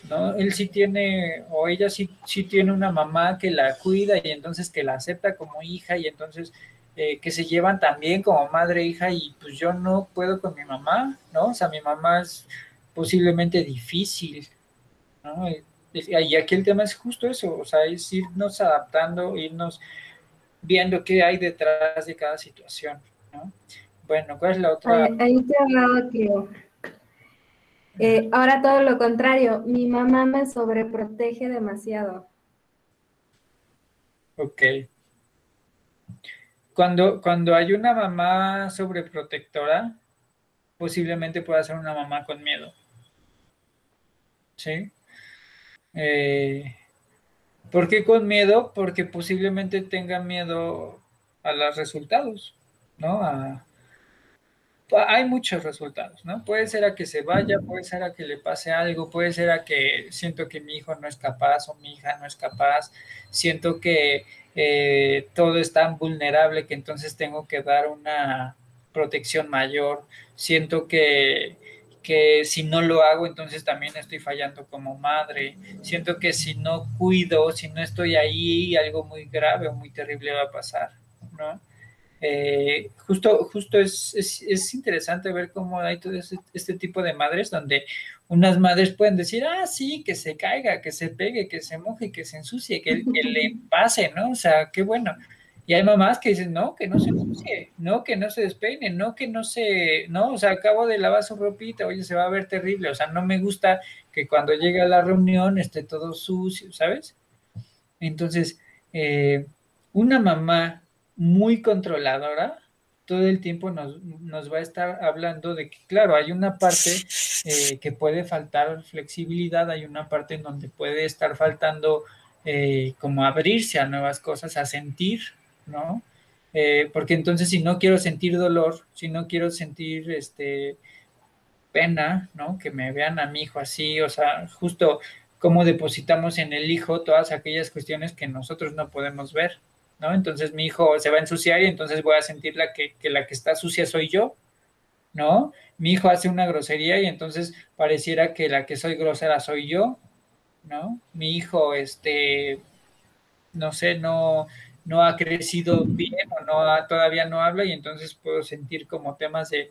¿no? Él sí tiene, o ella sí, sí tiene una mamá que la cuida y entonces que la acepta como hija y entonces eh, que se llevan también como madre e hija y pues yo no puedo con mi mamá, ¿no? O sea, mi mamá es posiblemente difícil, y aquí el tema es justo eso, o sea, es irnos adaptando, irnos viendo qué hay detrás de cada situación, ¿no? Bueno, ¿cuál es la otra? Ahí te tío. Eh, ahora todo lo contrario, mi mamá me sobreprotege demasiado. Ok. Cuando, cuando hay una mamá sobreprotectora, posiblemente pueda ser una mamá con miedo. ¿Sí? Eh, ¿Por qué con miedo? Porque posiblemente tenga miedo a los resultados, ¿no? hay muchos resultados, ¿no? Puede ser a que se vaya, puede ser a que le pase algo, puede ser a que siento que mi hijo no es capaz o mi hija no es capaz, siento que eh, todo es tan vulnerable que entonces tengo que dar una protección mayor, siento que que si no lo hago, entonces también estoy fallando como madre. Siento que si no cuido, si no estoy ahí, algo muy grave o muy terrible va a pasar, ¿no? Eh, justo justo es, es, interesante ver cómo hay todo este, tipo de madres donde unas madres pueden decir, ah, sí, que se caiga, que se pegue, que se moje, que se ensucie, que, que le (laughs) pase, ¿no? O sea, qué bueno. Y hay mamás que dicen, no, que no se ensucie, no, que no se despeine, no, que no se, no, o sea, acabo de lavar su ropita, oye, se va a ver terrible, o sea, no me gusta que cuando llegue a la reunión esté todo sucio, ¿sabes? Entonces, eh, una mamá muy controladora, todo el tiempo nos, va a estar hablando de que, claro, hay una parte eh, que puede faltar flexibilidad, hay una parte en donde puede estar faltando eh, como abrirse a nuevas cosas, a sentir, ¿no? Eh, porque entonces si no quiero sentir dolor, si no quiero sentir este pena, ¿no? Que me vean a mi hijo así, o sea, justo cómo depositamos en el hijo todas aquellas cuestiones que nosotros no podemos ver, ¿no? Entonces mi hijo se va a ensuciar y entonces voy a sentir la que, que la que está sucia soy yo, ¿no? Mi hijo hace una grosería y entonces pareciera que la que soy grosera soy yo, ¿no? Mi hijo, este, no sé, no, no ha crecido bien o no todavía no habla y entonces puedo sentir como temas de,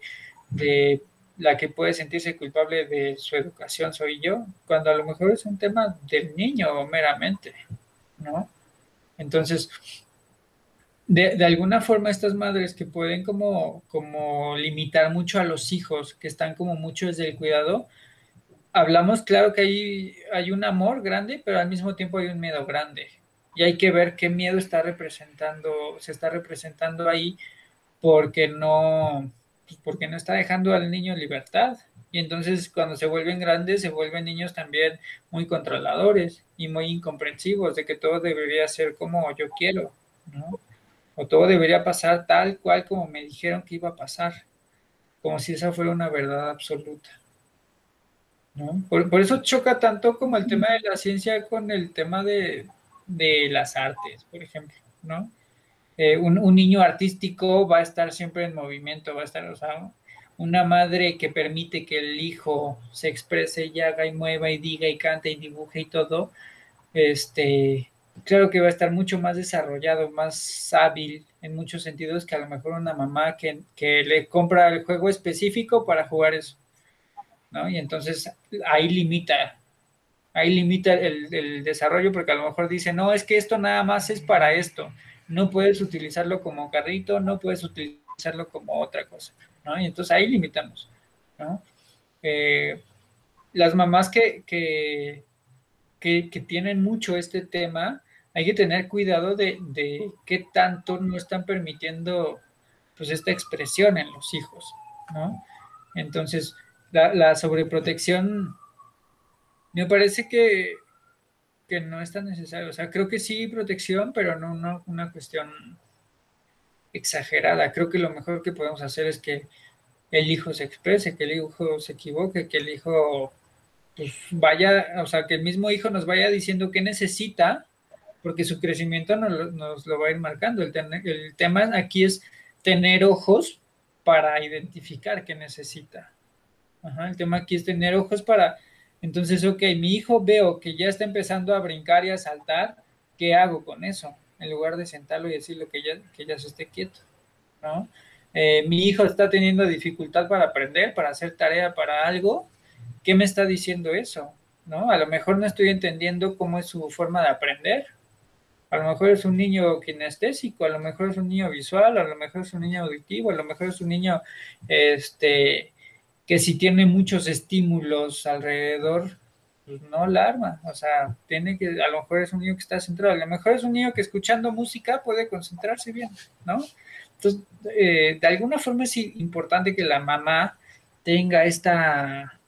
de la que puede sentirse culpable de su educación soy yo, cuando a lo mejor es un tema del niño meramente, ¿no? Entonces, de, de, alguna forma estas madres que pueden como, como limitar mucho a los hijos, que están como mucho desde el cuidado, hablamos claro que hay, hay un amor grande, pero al mismo tiempo hay un miedo grande y hay que ver qué miedo está representando, se está representando ahí porque no, pues, porque no está dejando al niño libertad. Y entonces cuando se vuelven grandes, se vuelven niños también muy controladores y muy incomprensivos de que todo debería ser como yo quiero, ¿no? O todo debería pasar tal cual como me dijeron que iba a pasar, como si esa fuera una verdad absoluta. ¿no? Por, por eso choca tanto como el tema de la ciencia con el tema de, de las artes, por ejemplo, ¿no? Eh, un, niño artístico va a estar siempre en movimiento, va a estar, o una madre que permite que el hijo se exprese y haga y mueva y diga y cante y dibuje y todo, este, claro que va a estar mucho más desarrollado, más hábil en muchos sentidos que a lo mejor una mamá que, que le compra el juego específico para jugar eso, ¿no? Y entonces ahí limita ahí limita el, desarrollo porque a lo mejor dice, no, es que esto nada más es para esto, no puedes utilizarlo como carrito, no puedes utilizarlo como otra cosa, ¿no? Y entonces ahí limitamos, ¿no? Eh, las mamás que, que, que, tienen mucho este tema, hay que tener cuidado de, de qué tanto no están permitiendo pues esta expresión en los hijos, ¿no? Entonces, la, la sobreprotección me parece que, que no es tan necesario. O sea, creo que sí protección, pero no una, cuestión exagerada. Creo que lo mejor que podemos hacer es que el hijo se exprese, que el hijo se equivoque, que el hijo pues, vaya, o sea, que el mismo hijo nos vaya diciendo qué necesita, porque su crecimiento nos, lo va a ir marcando. El, el tema aquí es tener ojos para identificar qué necesita. el tema aquí es tener ojos para entonces, ok, mi hijo veo que ya está empezando a brincar y a saltar, ¿qué hago con eso? En lugar de sentarlo y decirle que ya, que ya se esté quieto, ¿no? Eh, mi hijo está teniendo dificultad para aprender, para hacer tarea, para algo, ¿qué me está diciendo eso? ¿No? A lo mejor no estoy entendiendo cómo es su forma de aprender. A lo mejor es un niño kinestésico, a lo mejor es un niño visual, a lo mejor es un niño auditivo, a lo mejor es un niño este, que si tiene muchos estímulos alrededor, pues no alarma, o sea, tiene que, a lo mejor es un niño que está centrado, a lo mejor es un niño que escuchando música puede concentrarse bien, ¿no? Entonces, eh, de alguna forma es importante que la mamá tenga esta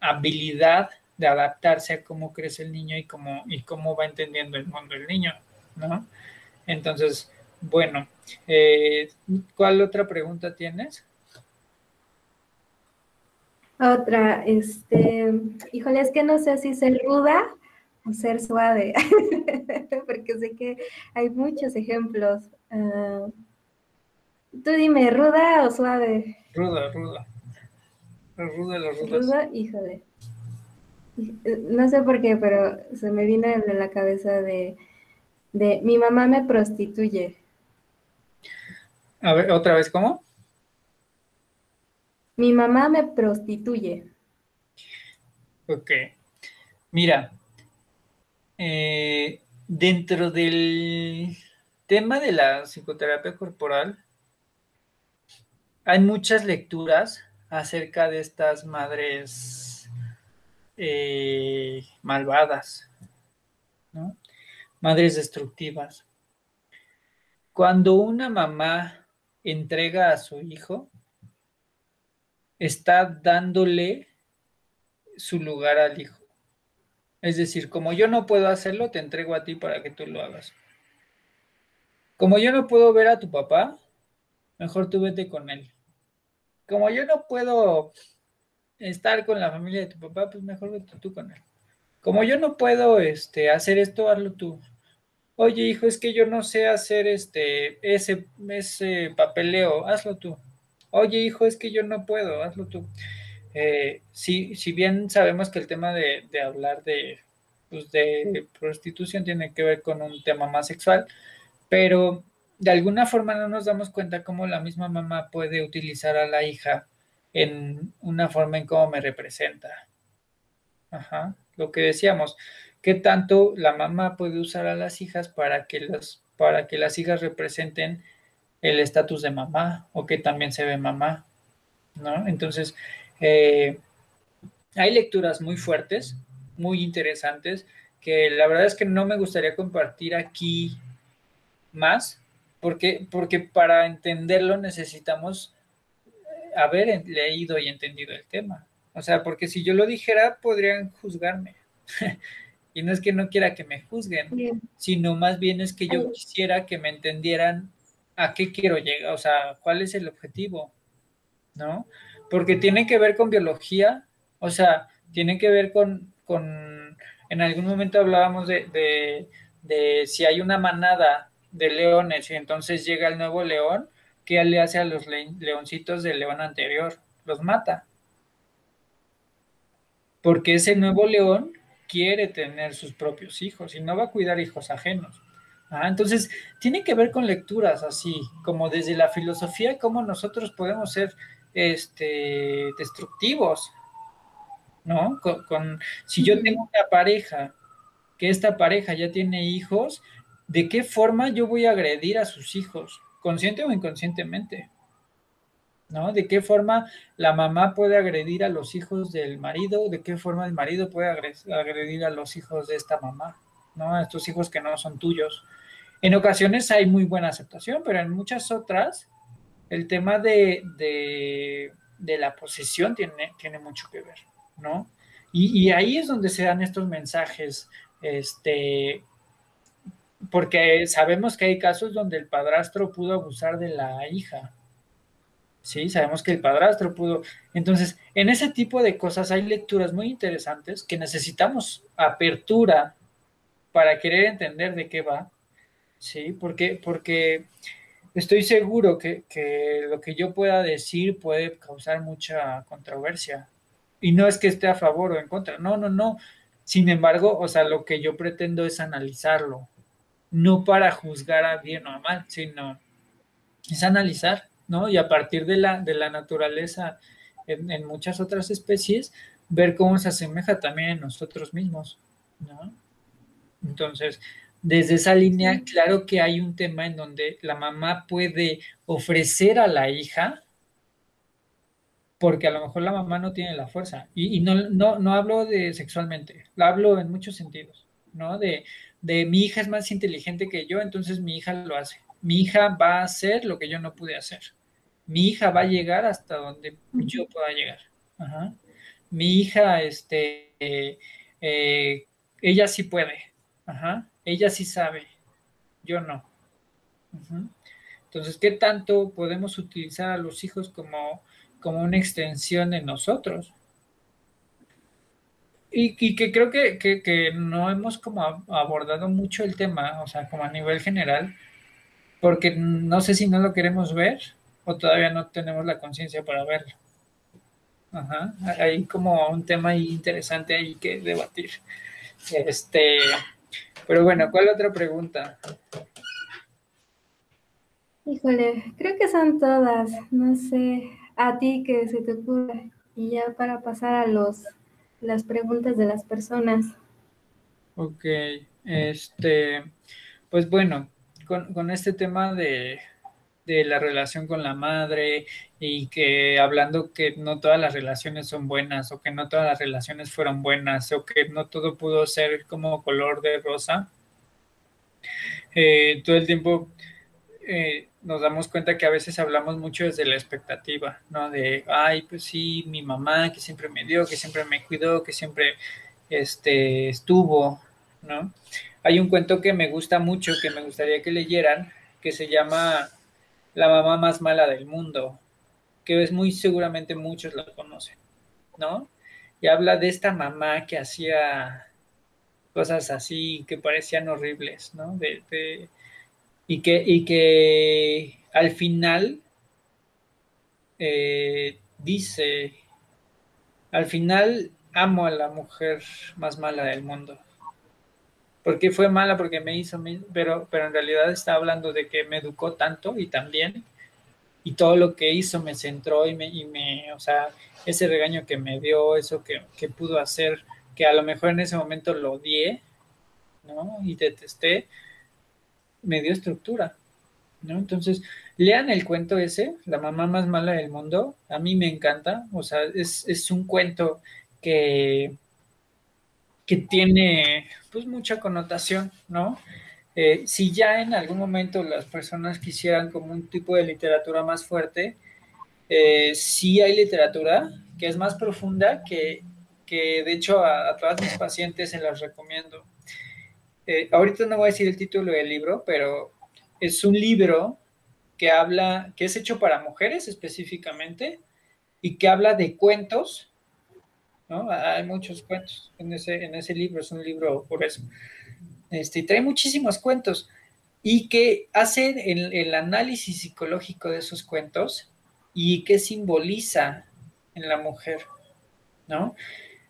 habilidad de adaptarse a cómo crece el niño y cómo, y cómo va entendiendo el mundo el niño, ¿no? Entonces, bueno, eh, ¿cuál otra pregunta tienes? Otra, este, híjole, es que no sé si ser ruda o ser suave, (laughs) porque sé que hay muchos ejemplos. Uh, tú dime, ¿ruda o suave? Ruda, ruda. La ruda, la ruda. Ruda, híjole. No sé por qué, pero se me vino en la cabeza de, de mi mamá me prostituye. A ver, otra vez, ¿cómo? Mi mamá me prostituye. Ok. Mira, eh, dentro del, tema de la psicoterapia corporal, hay muchas lecturas acerca de estas madres eh, malvadas, ¿no? madres destructivas. Cuando una mamá entrega a su hijo, está dándole su lugar al hijo. Es decir, como yo no puedo hacerlo, te entrego a ti para que tú lo hagas. Como yo no puedo ver a tu papá, mejor tú vete con él. Como yo no puedo estar con la familia de tu papá, pues mejor vete tú con él. Como yo no puedo este, hacer esto, hazlo tú. Oye, hijo, es que yo no sé hacer este, ese, ese papeleo, hazlo tú. Oye, hijo, es que yo no puedo, hazlo tú. Eh, si, si bien sabemos que el tema de, hablar de, pues de prostitución tiene que ver con un tema más sexual, pero de alguna forma no nos damos cuenta cómo la misma mamá puede utilizar a la hija en una forma en cómo me representa. Ajá, lo que decíamos, que tanto la mamá puede usar a las hijas para que las, para que las hijas representen el estatus de mamá o que también se ve mamá, ¿no? Entonces, eh, hay lecturas muy fuertes, muy interesantes, que la verdad es que no me gustaría compartir aquí más, porque, porque para entenderlo necesitamos haber leído y entendido el tema. O sea, porque si yo lo dijera, podrían juzgarme. (laughs) y no es que no quiera que me juzguen, sino más bien es que yo quisiera que me entendieran a qué quiero llegar, o sea, cuál es el objetivo, ¿no? Porque tiene que ver con biología, o sea, tiene que ver con, con en algún momento hablábamos de, de, de, si hay una manada de leones y entonces llega el nuevo león, ¿qué le hace a los leoncitos del león anterior? Los mata. Porque ese nuevo león quiere tener sus propios hijos y no va a cuidar hijos ajenos. Ah, entonces, tiene que ver con lecturas así, como desde la filosofía, cómo nosotros podemos ser este, destructivos, ¿no? Con, si yo tengo una pareja, que esta pareja ya tiene hijos, ¿de qué forma yo voy a agredir a sus hijos, consciente o inconscientemente? ¿No? ¿De qué forma la mamá puede agredir a los hijos del marido? ¿De qué forma el marido puede agredir a los hijos de esta mamá? ¿No? Estos hijos que no son tuyos. En ocasiones hay muy buena aceptación, pero en muchas otras el tema de, la posesión tiene, tiene, mucho que ver, ¿no? Y, ahí es donde se dan estos mensajes, este, porque sabemos que hay casos donde el padrastro pudo abusar de la hija, ¿sí? Sabemos que el padrastro pudo. Entonces, en ese tipo de cosas hay lecturas muy interesantes que necesitamos apertura para querer entender de qué va ¿sí? Porque, porque estoy seguro que, lo que yo pueda decir puede causar mucha controversia. Y no es que esté a favor o en contra, no, no, no. Sin embargo, o sea, lo que yo pretendo es analizarlo, no para juzgar a bien o a mal, sino es analizar, ¿no? Y a partir de la, de la naturaleza en, en muchas otras especies, ver cómo se asemeja también en nosotros mismos, ¿no? Entonces, desde esa línea, claro que hay un tema en donde la mamá puede ofrecer a la hija, porque a lo mejor la mamá no tiene la fuerza. Y, no, no, no hablo de sexualmente, lo hablo en muchos sentidos, ¿no? De, de mi hija es más inteligente que yo, entonces mi hija lo hace. Mi hija va a hacer lo que yo no pude hacer. Mi hija va a llegar hasta donde yo pueda llegar. Mi hija, este, eh, ella sí puede. Ajá ella sí sabe, yo no. Entonces, ¿qué tanto podemos utilizar a los hijos como, como una extensión de nosotros? Y, que creo que, no hemos como abordado mucho el tema, o sea, como a nivel general, porque no sé si no lo queremos ver o todavía no tenemos la conciencia para verlo. Ajá, hay como un tema interesante ahí que debatir. Este, pero bueno, ¿cuál otra pregunta? Híjole, creo que son todas. No sé, a ti que se te ocurre. Y ya para pasar a los las preguntas de las personas. Ok, este, pues bueno, con, este tema de, de la relación con la madre y que hablando que no todas las relaciones son buenas o que no todas las relaciones fueron buenas o que no todo pudo ser como color de rosa. Eh, todo el tiempo eh, nos damos cuenta que a veces hablamos mucho desde la expectativa, ¿no? De, ay, pues sí, mi mamá que siempre me dio, que siempre me cuidó, que siempre este, estuvo, ¿no? Hay un cuento que me gusta mucho, que me gustaría que leyeran, que se llama La mamá más mala del mundo, que es muy seguramente muchos la conocen, ¿no? Y habla de esta mamá que hacía cosas así que parecían horribles, ¿no? De, y, que, y que al final eh, dice, al final amo a la mujer más mala del mundo. Porque fue mala porque me hizo, pero, pero en realidad está hablando de que me educó tanto y también, y todo lo que hizo me centró y me, y me o sea, ese regaño que me dio, eso que, que pudo hacer, que a lo mejor en ese momento lo odié, ¿no? Y detesté, me dio estructura, ¿no? Entonces, lean el cuento ese, La mamá más mala del mundo, a mí me encanta, o sea, es, es un cuento que, que tiene pues mucha connotación, ¿no? Eh, si ya en algún momento las personas quisieran como un tipo de literatura más fuerte, eh, sí hay literatura que es más profunda, que, que de hecho a, todas mis pacientes se las recomiendo. Eh, ahorita no voy a decir el título del libro, pero es un libro que habla, que es hecho para mujeres específicamente y que habla de cuentos ¿no? Hay muchos cuentos en ese, en ese libro, es un libro por eso. Este, trae muchísimos cuentos y que hacen el, el, análisis psicológico de esos cuentos y qué simboliza en la mujer, ¿no?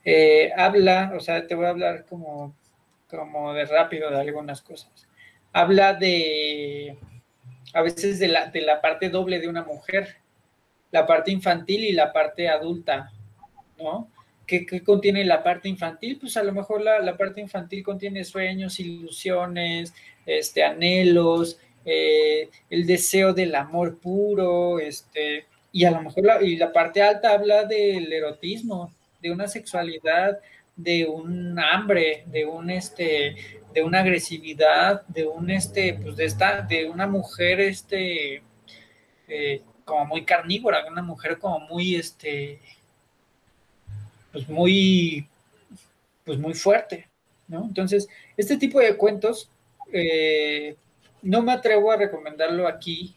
Eh, habla, o sea, te voy a hablar como, como de rápido de algunas cosas. Habla de, a veces de la, de la parte doble de una mujer, la parte infantil y la parte adulta, ¿no? ¿Qué, contiene la parte infantil? Pues a lo mejor la, parte infantil contiene sueños, ilusiones, este, anhelos, eh, el deseo del amor puro, este, y a lo mejor la, y la parte alta habla del erotismo, de una sexualidad, de un hambre, de un este, de una agresividad, de un este, pues de esta, de una mujer este, eh, como muy carnívora, una mujer como muy este, pues muy, pues muy fuerte, ¿no? Entonces, este tipo de cuentos eh, no me atrevo a recomendarlo aquí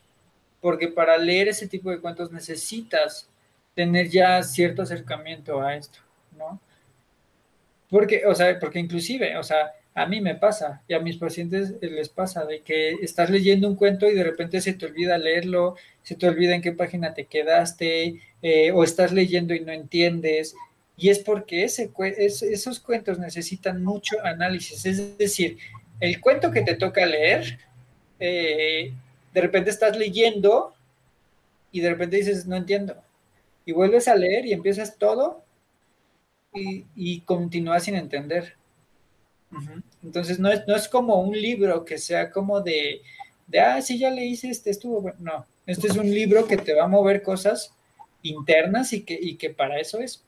porque para leer ese tipo de cuentos necesitas tener ya cierto acercamiento a esto, ¿no? Porque, o sea, porque inclusive, o sea, a mí me pasa y a mis pacientes les pasa de que estás leyendo un cuento y de repente se te olvida leerlo, se te olvida en qué página te quedaste, eh, o estás leyendo y no entiendes, y es porque esos cuentos necesitan mucho análisis. Es decir, el cuento que te toca leer, eh, de repente estás leyendo y de repente dices, no entiendo. Y vuelves a leer y empiezas todo y, continúas sin entender. Entonces no es, no es como un libro que sea como de, de, ah, sí, ya leíste este, estuvo bueno. No, este es un libro que te va a mover cosas internas y que, y que para eso es.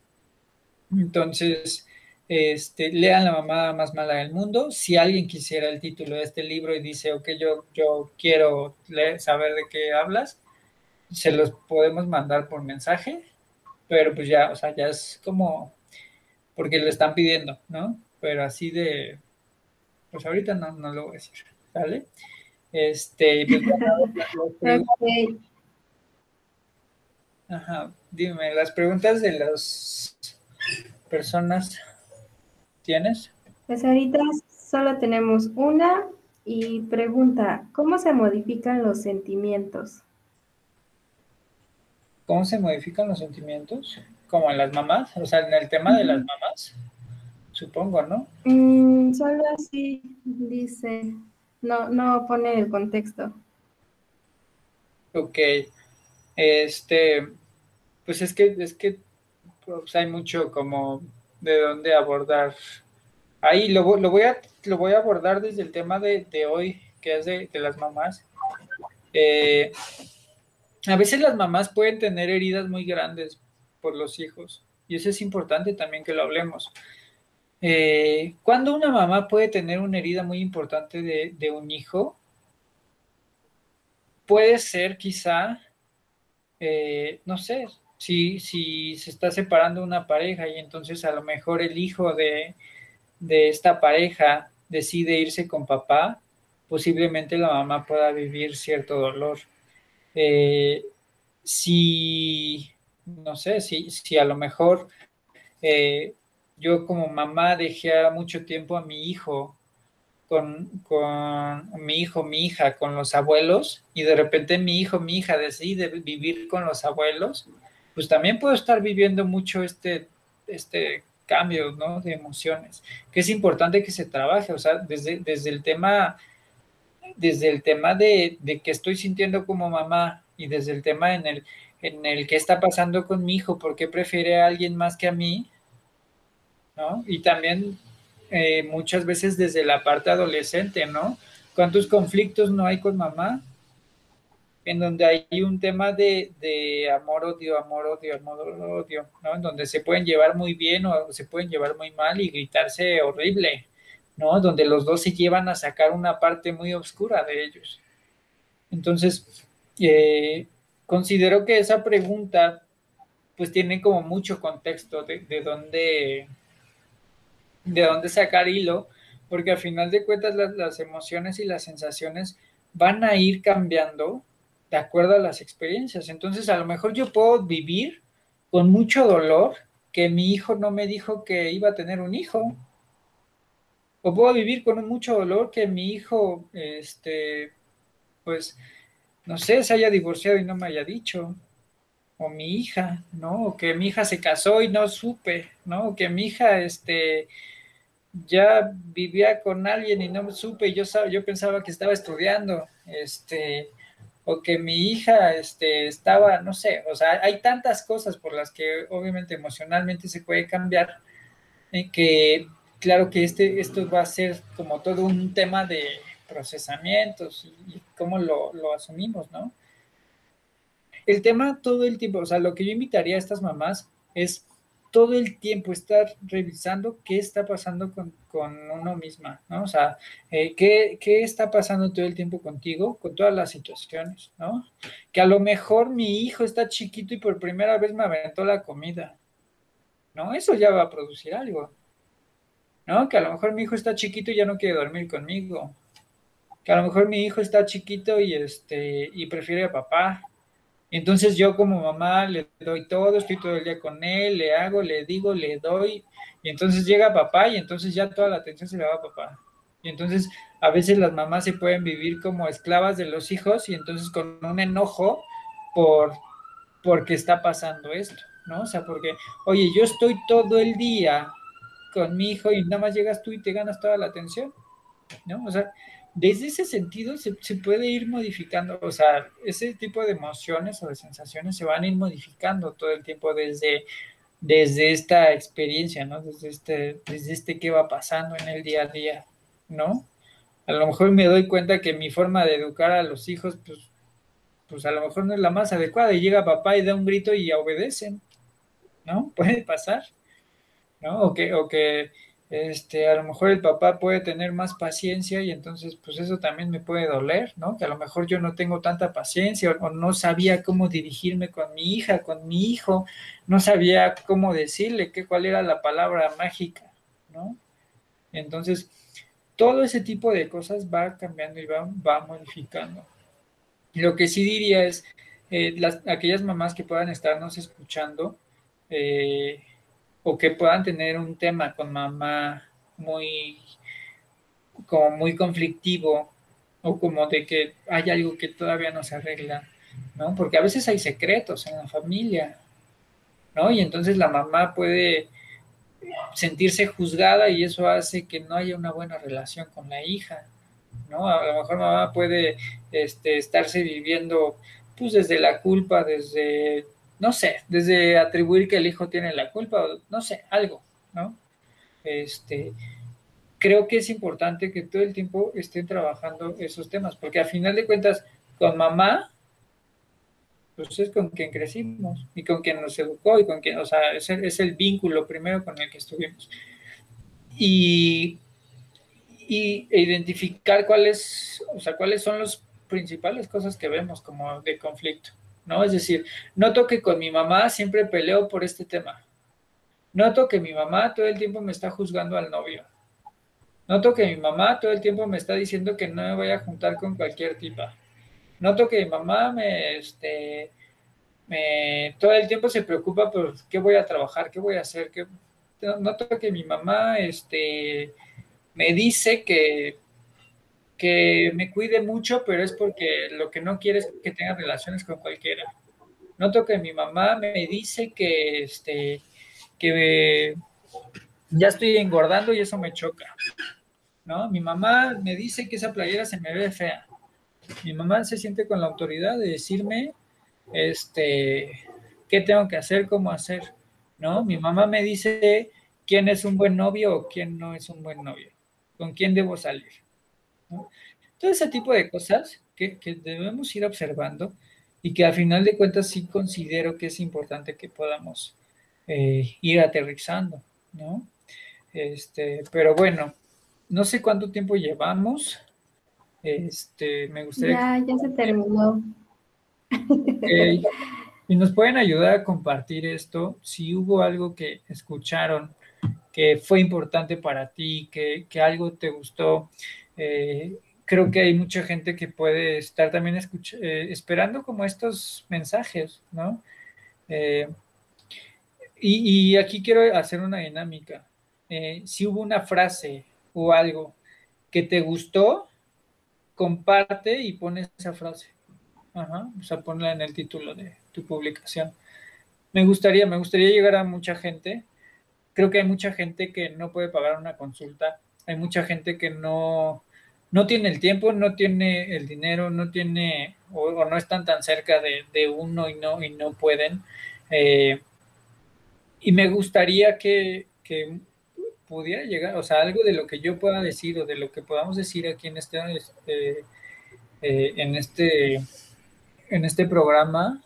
Entonces, este, lean La mamá más mala del mundo. Si alguien quisiera el título de este libro y dice, ok, yo, yo quiero saber de qué hablas, se los podemos mandar por mensaje, pero pues ya, o sea, ya es como, porque lo están pidiendo, ¿no? Pero así de, pues ahorita no, no lo voy a decir, ¿vale? Este, pues, (laughs) Ajá, dime, las preguntas de los personas tienes? Pues ahorita solo tenemos una y pregunta, ¿cómo se modifican los sentimientos? ¿Cómo se modifican los sentimientos? Como en las mamás, o sea, en el tema de las mamás, supongo, ¿no? Mm, solo así dice, no, no pone el contexto. Ok, este, pues es que, es que pues hay mucho como de dónde abordar. Ahí lo, lo, voy, a, lo voy a abordar desde el tema de, hoy, que es de, las mamás. Eh, a veces las mamás pueden tener heridas muy grandes por los hijos y eso es importante también que lo hablemos. Eh, cuando una mamá puede tener una herida muy importante de, de un hijo, puede ser quizá, eh, no sé, si, si se está separando una pareja y entonces a lo mejor el hijo de, de esta pareja decide irse con papá, posiblemente la mamá pueda vivir cierto dolor. Eh, si, no sé, si, si a lo mejor eh, yo como mamá dejé mucho tiempo a mi hijo con, con, mi hijo, mi hija, con los abuelos, y de repente mi hijo, mi hija decide vivir con los abuelos, pues también puedo estar viviendo mucho este, este cambio, ¿no? De emociones, que es importante que se trabaje, o sea, desde, desde el tema, desde el tema de, de que estoy sintiendo como mamá y desde el tema en el, en el que está pasando con mi hijo, por qué prefiere a alguien más que a mí, ¿no? Y también eh, muchas veces desde la parte adolescente, ¿no? ¿Cuántos conflictos no hay con mamá? En donde hay un tema de, de amor, odio, amor, odio, amor, odio, ¿no? En donde se pueden llevar muy bien o se pueden llevar muy mal y gritarse horrible, ¿no? Donde los dos se llevan a sacar una parte muy oscura de ellos. Entonces, eh, considero que esa pregunta pues tiene como mucho contexto de, de dónde de dónde sacar hilo, porque al final de cuentas las, emociones y las sensaciones van a ir cambiando de acuerdo a las experiencias. Entonces, a lo mejor yo puedo vivir con mucho dolor que mi hijo no me dijo que iba a tener un hijo. O puedo vivir con mucho dolor que mi hijo, este, pues, no sé, se haya divorciado y no me haya dicho. O mi hija, ¿no? O que mi hija se casó y no supe, ¿no? O que mi hija, este, ya vivía con alguien y no supe, yo, yo pensaba que estaba estudiando, este, o que mi hija este, estaba, no sé, o sea, hay tantas cosas por las que obviamente emocionalmente se puede cambiar, eh, que claro que este, esto va a ser como todo un tema de procesamientos y, y cómo lo, lo asumimos, ¿no? El tema todo el tiempo, o sea, lo que yo invitaría a estas mamás es todo el tiempo estar revisando qué está pasando con, uno misma, ¿no? O sea, eh, ¿qué, está pasando todo el tiempo contigo, con todas las situaciones, ¿no? Que a lo mejor mi hijo está chiquito y por primera vez me aventó la comida, ¿no? Eso ya va a producir algo, ¿no? Que a lo mejor mi hijo está chiquito y ya no quiere dormir conmigo, que a lo mejor mi hijo está chiquito y, este, y prefiere a papá, entonces yo como mamá le doy todo, estoy todo el día con él, le hago, le digo, le doy, y entonces llega papá y entonces ya toda la atención se le va a papá. Y entonces a veces las mamás se pueden vivir como esclavas de los hijos y entonces con un enojo por porque está pasando esto, ¿no? O sea, porque, oye, yo estoy todo el día con mi hijo y nada más llegas tú y te ganas toda la atención, ¿no? O sea, desde ese sentido se, puede ir modificando, o sea, ese tipo de emociones o de sensaciones se van a ir modificando todo el tiempo desde, desde esta experiencia, ¿no? Desde este, desde este qué va pasando en el día a día, ¿no? A lo mejor me doy cuenta que mi forma de educar a los hijos, pues, pues a lo mejor no es la más adecuada y llega papá y da un grito y obedecen, ¿no? (laughs) Puede pasar, ¿no? O que, o que este, a lo mejor el papá puede tener más paciencia y entonces pues eso también me puede doler, ¿no? Que a lo mejor yo no tengo tanta paciencia o, no sabía cómo dirigirme con mi hija, con mi hijo, no sabía cómo decirle qué, cuál era la palabra mágica, ¿no? Entonces, todo ese tipo de cosas va cambiando y va, va modificando. Lo que sí diría es, eh, las, aquellas mamás que puedan estarnos escuchando, eh, o que puedan tener un tema con mamá muy como muy conflictivo o como de que hay algo que todavía no se arregla, ¿no? Porque a veces hay secretos en la familia, ¿no? Y entonces la mamá puede sentirse juzgada y eso hace que no haya una buena relación con la hija, ¿no? A lo mejor mamá puede este, estarse viviendo pues desde la culpa, desde no sé, desde atribuir que el hijo tiene la culpa, no sé, algo, ¿no? Este, creo que es importante que todo el tiempo estén trabajando esos temas, porque a final de cuentas, con mamá, pues es con quien crecimos y con quien nos educó y con quien, o sea, es el, es el vínculo primero con el que estuvimos. Y, y identificar cuáles, o sea, cuáles son las principales cosas que vemos como de conflicto, ¿no? Es decir, noto que con mi mamá siempre peleo por este tema. Noto que mi mamá todo el tiempo me está juzgando al novio. Noto que mi mamá todo el tiempo me está diciendo que no me voy a juntar con cualquier tipa. Noto que mi mamá me, este, me, todo el tiempo se preocupa por qué voy a trabajar, qué voy a hacer. Qué, noto que mi mamá, este, me dice que, que me cuide mucho, pero es porque lo que no quiere es que tenga relaciones con cualquiera. Noto que mi mamá me dice que, este, que ya estoy engordando y eso me choca. ¿no? Mi mamá me dice que esa playera se me ve fea. Mi mamá se siente con la autoridad de decirme, este, qué tengo que hacer, cómo hacer, ¿no? Mi mamá me dice quién es un buen novio o quién no es un buen novio, con quién debo salir, Todo ese tipo de cosas que, debemos ir observando y que al final de cuentas sí considero que es importante que podamos eh, ir aterrizando, ¿no? Este, pero bueno, no sé cuánto tiempo llevamos. Este, me gustaría. Ya, ya se terminó. Y nos pueden ayudar a compartir esto. Si hubo algo que escucharon que fue importante para ti, que, algo te gustó. Eh, creo que hay mucha gente que puede estar también eh, esperando como estos mensajes, ¿no? Eh, y, y, aquí quiero hacer una dinámica. si hubo una frase o algo que te gustó, comparte y pone esa frase. Ajá, o sea, ponla en el título de tu publicación. Me gustaría, me gustaría llegar a mucha gente. Creo que hay mucha gente que no puede pagar una consulta. Hay mucha gente que no, no tiene el tiempo, no tiene el dinero, no tiene o, no están tan cerca de, uno y no, y no pueden. Eh, y me gustaría que, que pudiera llegar, o sea, algo de lo que yo pueda decir o de lo que podamos decir aquí en este, este eh, en este, en este programa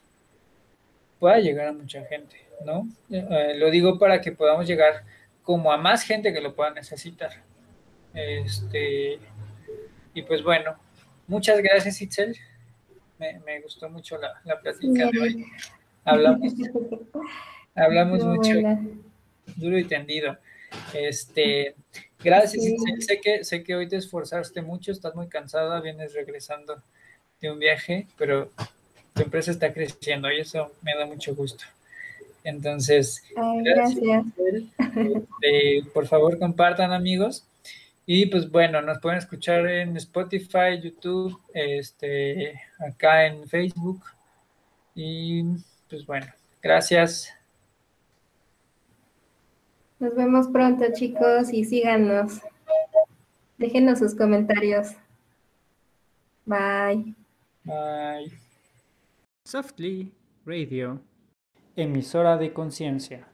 pueda llegar a mucha gente, ¿no? Eh, lo digo para que podamos llegar como a más gente que lo pueda necesitar. Este, y pues bueno, muchas gracias, Itzel. Me, gustó mucho la, la plática de hoy. Hablamos, (laughs) hablamos mucho, duro y tendido. Este, gracias. Sé, que, sé que hoy te esforzaste mucho, estás muy cansada, vienes regresando de un viaje, pero tu empresa está creciendo y eso me da mucho gusto. Entonces, gracias. Este, por favor, compartan, amigos. Y pues bueno, nos pueden escuchar en Spotify, YouTube, este, acá en Facebook. Y pues bueno, gracias. Nos vemos pronto, chicos, y síganos. Déjenos sus comentarios. Bye. Bye. Softly Radio, emisora de conciencia.